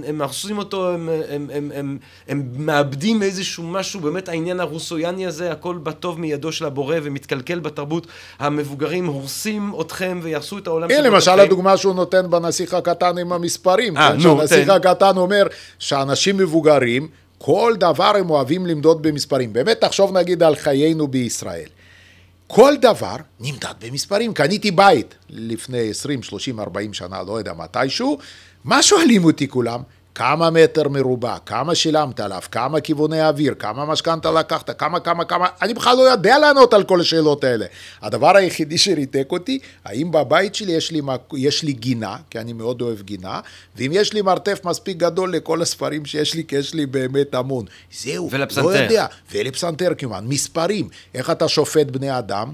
הם- הרסים אותו, הם- הם- הם- הם- הם מאבדים איזשהו משהו, באמת העניין הרוסויאני הזה, הכל בטוב מידו של הבורא ומתקלקל בתרבות, המבוגרים הורסים אתכם ויהרסו את העולם הנה למשל. הדוגמה שהוא נותן בנסיך הקטן עם המספרים, אה, כן, נו, שהנסיך. הקטן אומר שאנשים מבוגרים כל דבר הם אוהבים למדוד במספרים. באמת, תחשוב נגיד על חיינו בישראל. כל דבר נמדד במספרים. קניתי בית לפני 20, 30, 40 שנה, לא יודע מתישהו, מה שואלים אותי כולם? כמה מטר מרובע, כמה שילמת עליו, כמה כיווני אוויר, כמה משכנתה לקחת, כמה, כמה, כמה, אני בכלל לא יודע לענות על כל השאלות האלה. הדבר היחידי שריתק אותי, האם בבית שלי יש לי, יש לי גינה, כי אני מאוד אוהב גינה, ואם יש לי מרתף מספיק גדול לכל הספרים שיש לי, כי יש לי באמת המון. זהו, ולפסנתר. לא יודע. ולפסנתר כמובן, מספרים, איך אתה שופט בני אדם?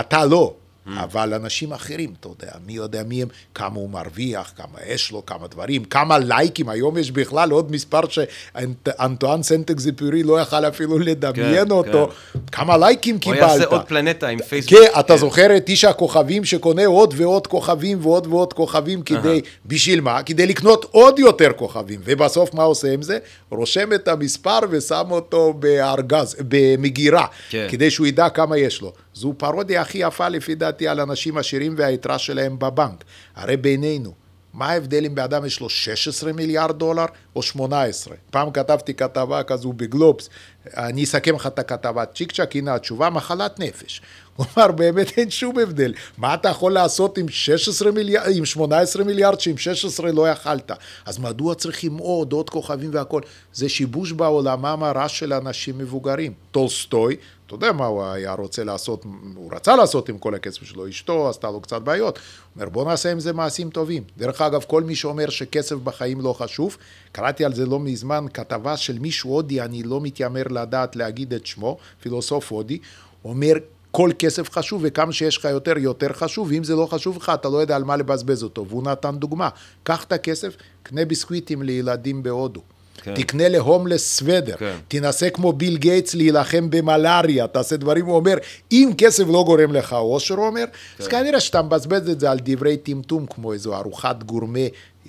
אתה לא. אבל אנשים אחרים, אתה יודע, מי יודע מי הם, כמה הוא מרוויח, כמה יש לו, כמה דברים, כמה לייקים, היום יש בכלל עוד מספר שאנטואן סנטקזיפורי לא יכל אפילו לדמיין כן, אותו, כן. כמה לייקים קיבלת. הוא יעשה עוד פלנטה עם פייסבוק. כן, אתה כן. זוכר את איש הכוכבים שקונה עוד ועוד כוכבים ועוד ועוד כוכבים כדי, בשביל מה? כדי לקנות עוד יותר כוכבים, ובסוף מה עושה עם זה? רושם את המספר ושם אותו בארגז, במגירה, כן. כדי שהוא ידע כמה יש לו. זו פרודיה הכי יפה לפי דעתי על אנשים עשירים והיתרה שלהם בבנק. הרי בינינו, מה ההבדל אם באדם יש לו 16 מיליארד דולר או 18? פעם כתבתי כתבה כזו בגלובס, אני אסכם לך את הכתבה צ'יק צ'אק, הנה התשובה, מחלת נפש. אמר, באמת אין שום הבדל. מה אתה יכול לעשות עם 16 מיליארד, עם 18 מיליארד, שעם 16 לא יכלת? אז מדוע צריכים עוד, עוד כוכבים והכול? זה שיבוש בעולמם הרע של אנשים מבוגרים. טולסטוי, אתה יודע מה הוא היה רוצה לעשות, הוא רצה לעשות עם כל הכסף שלו, אשתו עשתה לו קצת בעיות. הוא אומר, בוא נעשה עם זה מעשים טובים. דרך אגב, כל מי שאומר שכסף בחיים לא חשוב, קראתי על זה לא מזמן כתבה של מישהו הודי, אני לא מתיימר לדעת להגיד את שמו, פילוסוף הודי, אומר, כל כסף חשוב, וכמה שיש לך יותר, יותר חשוב, ואם זה לא חשוב לך, אתה לא יודע על מה לבזבז אותו. והוא נתן דוגמה, קח את הכסף, קנה ביסקוויטים לילדים בהודו. כן. תקנה להומלס סוודר, כן. תנסה כמו ביל גייטס להילחם במלאריה, תעשה דברים, הוא אומר, אם כסף לא גורם לך אושר, הוא אומר, כן. אז כנראה שאתה מבזבז את זה על דברי טמטום, כמו איזו ארוחת גורמה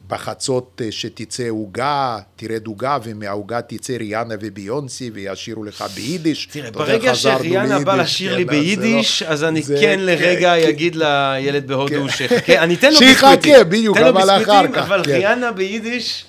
בחצות אה, שתצא עוגה, תרד עוגה, ומהעוגה תצא ריאנה וביונסי, וישירו לך ביידיש. תראה, ברגע שריאנה בא לשיר לי כן, ביידיש, אז אני כן לרגע אגיד לילד בהודו שיחכה, אני אתן לו ביסקוויטים. שיחכה, בדיוק, אבל אחר כך. אבל ריאנה ביידיש,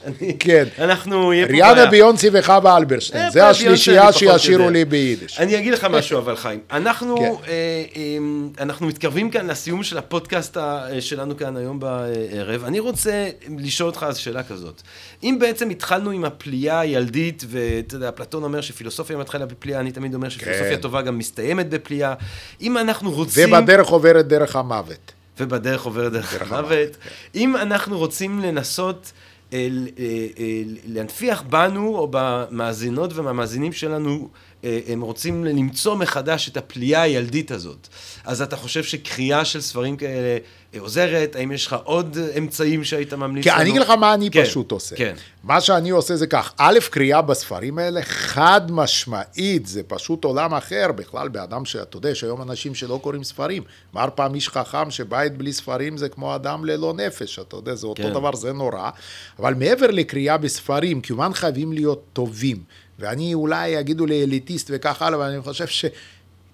אנחנו נהיה פה בעיה. ריאנה, ביונסי וחווה אלברשטיין, אה, זה השלישייה שישירו לי ביידיש. אני אגיד לך משהו, אבל חיים, אנחנו אה, מתקרבים כאן לסיום של הפודקאסט שלנו כאן היום בערב. אני רוצה... לשאול אותך אז שאלה כזאת. אם בעצם התחלנו עם הפליאה הילדית, ואתה יודע, אפלטון אומר שפילוסופיה מתחילה בפליאה, אני תמיד אומר שפילוסופיה כן. טובה גם מסתיימת בפליאה. אם אנחנו רוצים... ובדרך עוברת דרך המוות. ובדרך עוברת דרך, דרך המוות. המוות. כן. אם אנחנו רוצים לנסות... אה, אה, אה, להנפיח בנו או במאזינות ובמאזינים שלנו, הם רוצים למצוא מחדש את הפליאה הילדית הזאת. אז אתה חושב שקריאה של ספרים כאלה עוזרת? האם יש לך עוד אמצעים שהיית ממליץ כן, לנו? אני אגיד לך מה אני כן, פשוט עושה. כן. מה שאני עושה זה כך, א', קריאה בספרים האלה, חד משמעית, זה פשוט עולם אחר, בכלל באדם שאתה יודע, יש היום אנשים שלא קוראים ספרים. אמר פעם איש חכם שבית בלי ספרים זה כמו אדם ללא נפש, אתה יודע, זה אותו כן. דבר, זה נורא. אבל מעבר לקריאה בספרים, כמובן חייבים להיות טובים. ואני אולי יגידו לי אליטיסט וכך הלאה, אבל אני חושב ש...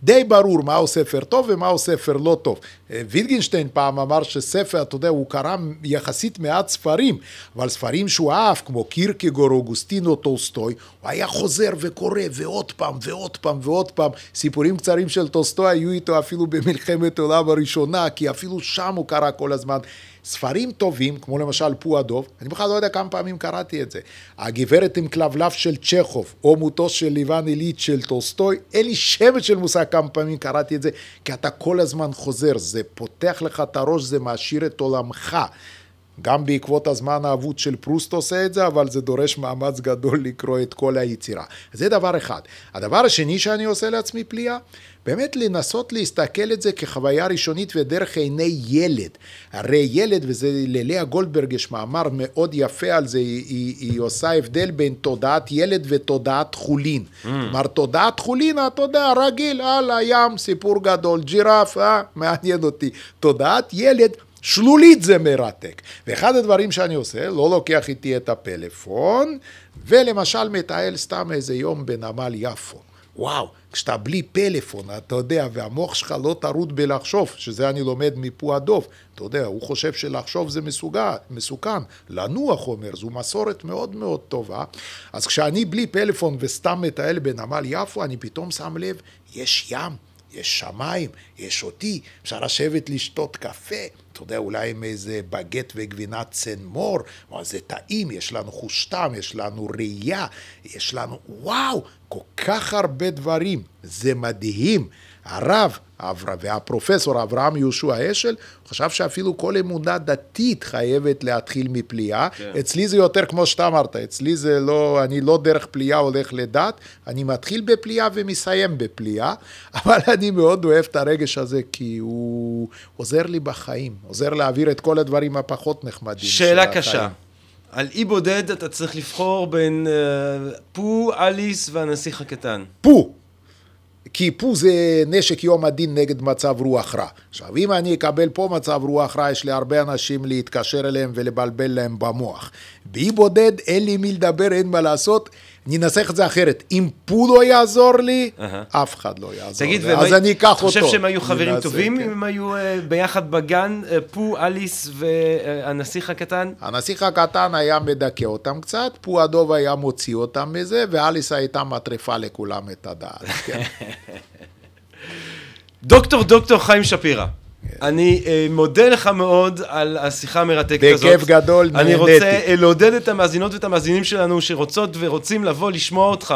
די ברור מהו ספר טוב ומהו ספר לא טוב. אה, ויטגינשטיין פעם אמר שספר, אתה יודע, הוא קרא יחסית מעט ספרים, אבל ספרים שהוא אהב, כמו קירקגור, אוגוסטינוס, טולסטוי, הוא היה חוזר וקורא, ועוד פעם, ועוד פעם, ועוד פעם. סיפורים קצרים של טולסטוי היו איתו אפילו במלחמת העולם הראשונה, כי אפילו שם הוא קרא כל הזמן. ספרים טובים, כמו למשל פו הדוב, אני בכלל לא יודע כמה פעמים קראתי את זה. הגברת עם כלבלב של צ'כוב, או מותו של איוואן איליץ' של טולסטוי, אין לי שמץ של מושג כמה פעמים קראתי את זה, כי אתה כל הזמן חוזר, זה פותח לך את הראש, זה מעשיר את עולמך. גם בעקבות הזמן האבוד של פרוסט עושה את זה, אבל זה דורש מאמץ גדול לקרוא את כל היצירה. זה דבר אחד. הדבר השני שאני עושה לעצמי פליאה, באמת לנסות להסתכל את זה כחוויה ראשונית ודרך עיני ילד. הרי ילד, וזה ללאה גולדברג יש מאמר מאוד יפה על זה, היא, היא, היא עושה הבדל בין תודעת ילד ותודעת חולין. Mm. כלומר, תודעת חולין, אתה יודע, רגיל, על הים, סיפור גדול, ג'ירף, אה, מעניין אותי. תודעת ילד, שלולית זה מרתק. ואחד הדברים שאני עושה, לא לוקח איתי את הפלאפון, ולמשל מטייל סתם איזה יום בנמל יפו. וואו, כשאתה בלי פלאפון, אתה יודע, והמוח שלך לא טרוד בלחשוב, שזה אני לומד מפו הדוב, אתה יודע, הוא חושב שלחשוב זה מסוגע, מסוכן, לנוח אומר, זו מסורת מאוד מאוד טובה, אז כשאני בלי פלאפון וסתם מטייל בנמל יפו, אני פתאום שם לב, יש ים. יש שמיים, יש אותי, אפשר לשבת לשתות קפה, אתה יודע, אולי עם איזה בגט וגבינת צן מור, אבל זה טעים, יש לנו חוש טעם, יש לנו ראייה, יש לנו, וואו, כל כך הרבה דברים, זה מדהים. הרב והפרופסור אברהם יהושע אשל חשב שאפילו כל אמונה דתית חייבת להתחיל מפליאה. כן. אצלי זה יותר כמו שאתה אמרת, אצלי זה לא, אני לא דרך פליאה הולך לדת, אני מתחיל בפליאה ומסיים בפליאה, אבל אני מאוד אוהב את הרגש הזה כי הוא עוזר לי בחיים, עוזר להעביר את כל הדברים הפחות נחמדים. שאלה קשה. על אי בודד אתה צריך לבחור בין uh, פו, אליס והנסיך הקטן. פו. כי פה זה נשק יום הדין נגד מצב רוח רע. עכשיו, אם אני אקבל פה מצב רוח רע, יש לי הרבה אנשים להתקשר אליהם ולבלבל להם במוח. באי בודד, אין לי מי לדבר, אין מה לעשות. ננסח את זה אחרת. אם פו לא יעזור לי. אף אחד לא יעזור תגיד, לי. אז אני אקח אותו. אתה חושב שהם היו חברים טובים, כן. אם הם היו uh, ביחד בגן, uh, פו, אליס והנסיך הקטן? הנסיך הקטן היה מדכא אותם קצת, פו הדוב היה מוציא אותם מזה, ואליס הייתה מטריפה לכולם את הדעת. כן. דוקטור דוקטור חיים שפירא. אני אה, מודה לך מאוד על השיחה המרתקת הזאת. בכיף גדול, נהניתי. אני רוצה אה, לעודד את המאזינות ואת המאזינים שלנו שרוצות ורוצים לבוא לשמוע אותך.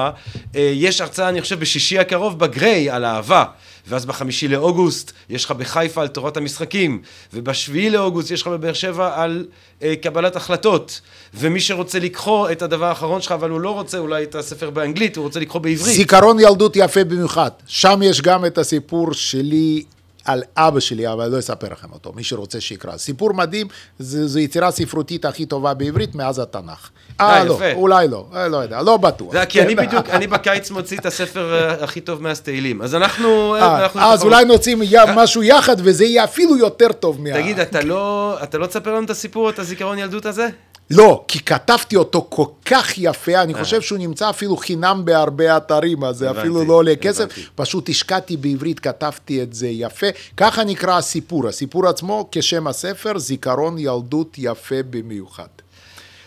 אה, יש הרצאה, אני חושב, בשישי הקרוב בגריי על אהבה. ואז בחמישי לאוגוסט יש לך בחיפה על תורת המשחקים, ובשביעי לאוגוסט יש לך בבאר שבע על אה, קבלת החלטות, ומי שרוצה לקחו את הדבר האחרון שלך, אבל הוא לא רוצה אולי את הספר באנגלית, הוא רוצה לקחו בעברית. זיכרון ילדות יפה במיוחד. שם יש גם את הסיפור שלי על אבא שלי, אבל לא אספר לכם אותו, מי שרוצה שיקרא. סיפור מדהים, זו יצירה ספרותית הכי טובה בעברית מאז התנ"ך. אה, לא, אולי לא, אה, לא יודע, לא בטוח. זה כי אני בדיוק, אני בקיץ מוציא את הספר אה, הכי טוב מאז תהילים. אז אנחנו... אה, אז אולי נוציא משהו יחד, וזה יהיה אפילו יותר טוב מה... תגיד, אתה לא, לא תספר לנו את הסיפור, את הזיכרון ילדות הזה? לא, כי כתבתי אותו כל כך יפה, אני חושב שהוא נמצא אפילו חינם בהרבה אתרים, אז זה אפילו לא עולה כסף, פשוט השקעתי בעברית, כתבתי את זה יפה. ככה נקרא הסיפור, הסיפור עצמו כשם הספר, זיכרון ילדות יפה במיוחד.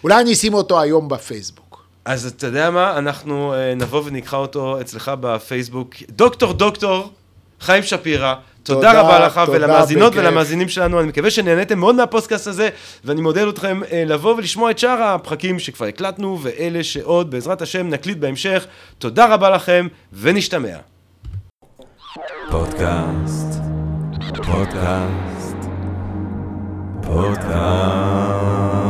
אולי אני אשים אותו היום בפייסבוק. אז אתה יודע מה, אנחנו אה, נבוא ונקרא אותו אצלך בפייסבוק. דוקטור דוקטור חיים שפירא, תודה, תודה רבה לך תודה ולמאזינות בכיף. ולמאזינים שלנו, אני מקווה שנהניתם מאוד מהפודקאסט הזה, ואני מודה אתכם אה, לבוא ולשמוע את שאר הפרקים שכבר הקלטנו, ואלה שעוד בעזרת השם נקליט בהמשך. תודה רבה לכם, ונשתמע. פודקאסט, פודקאסט, פודקאסט.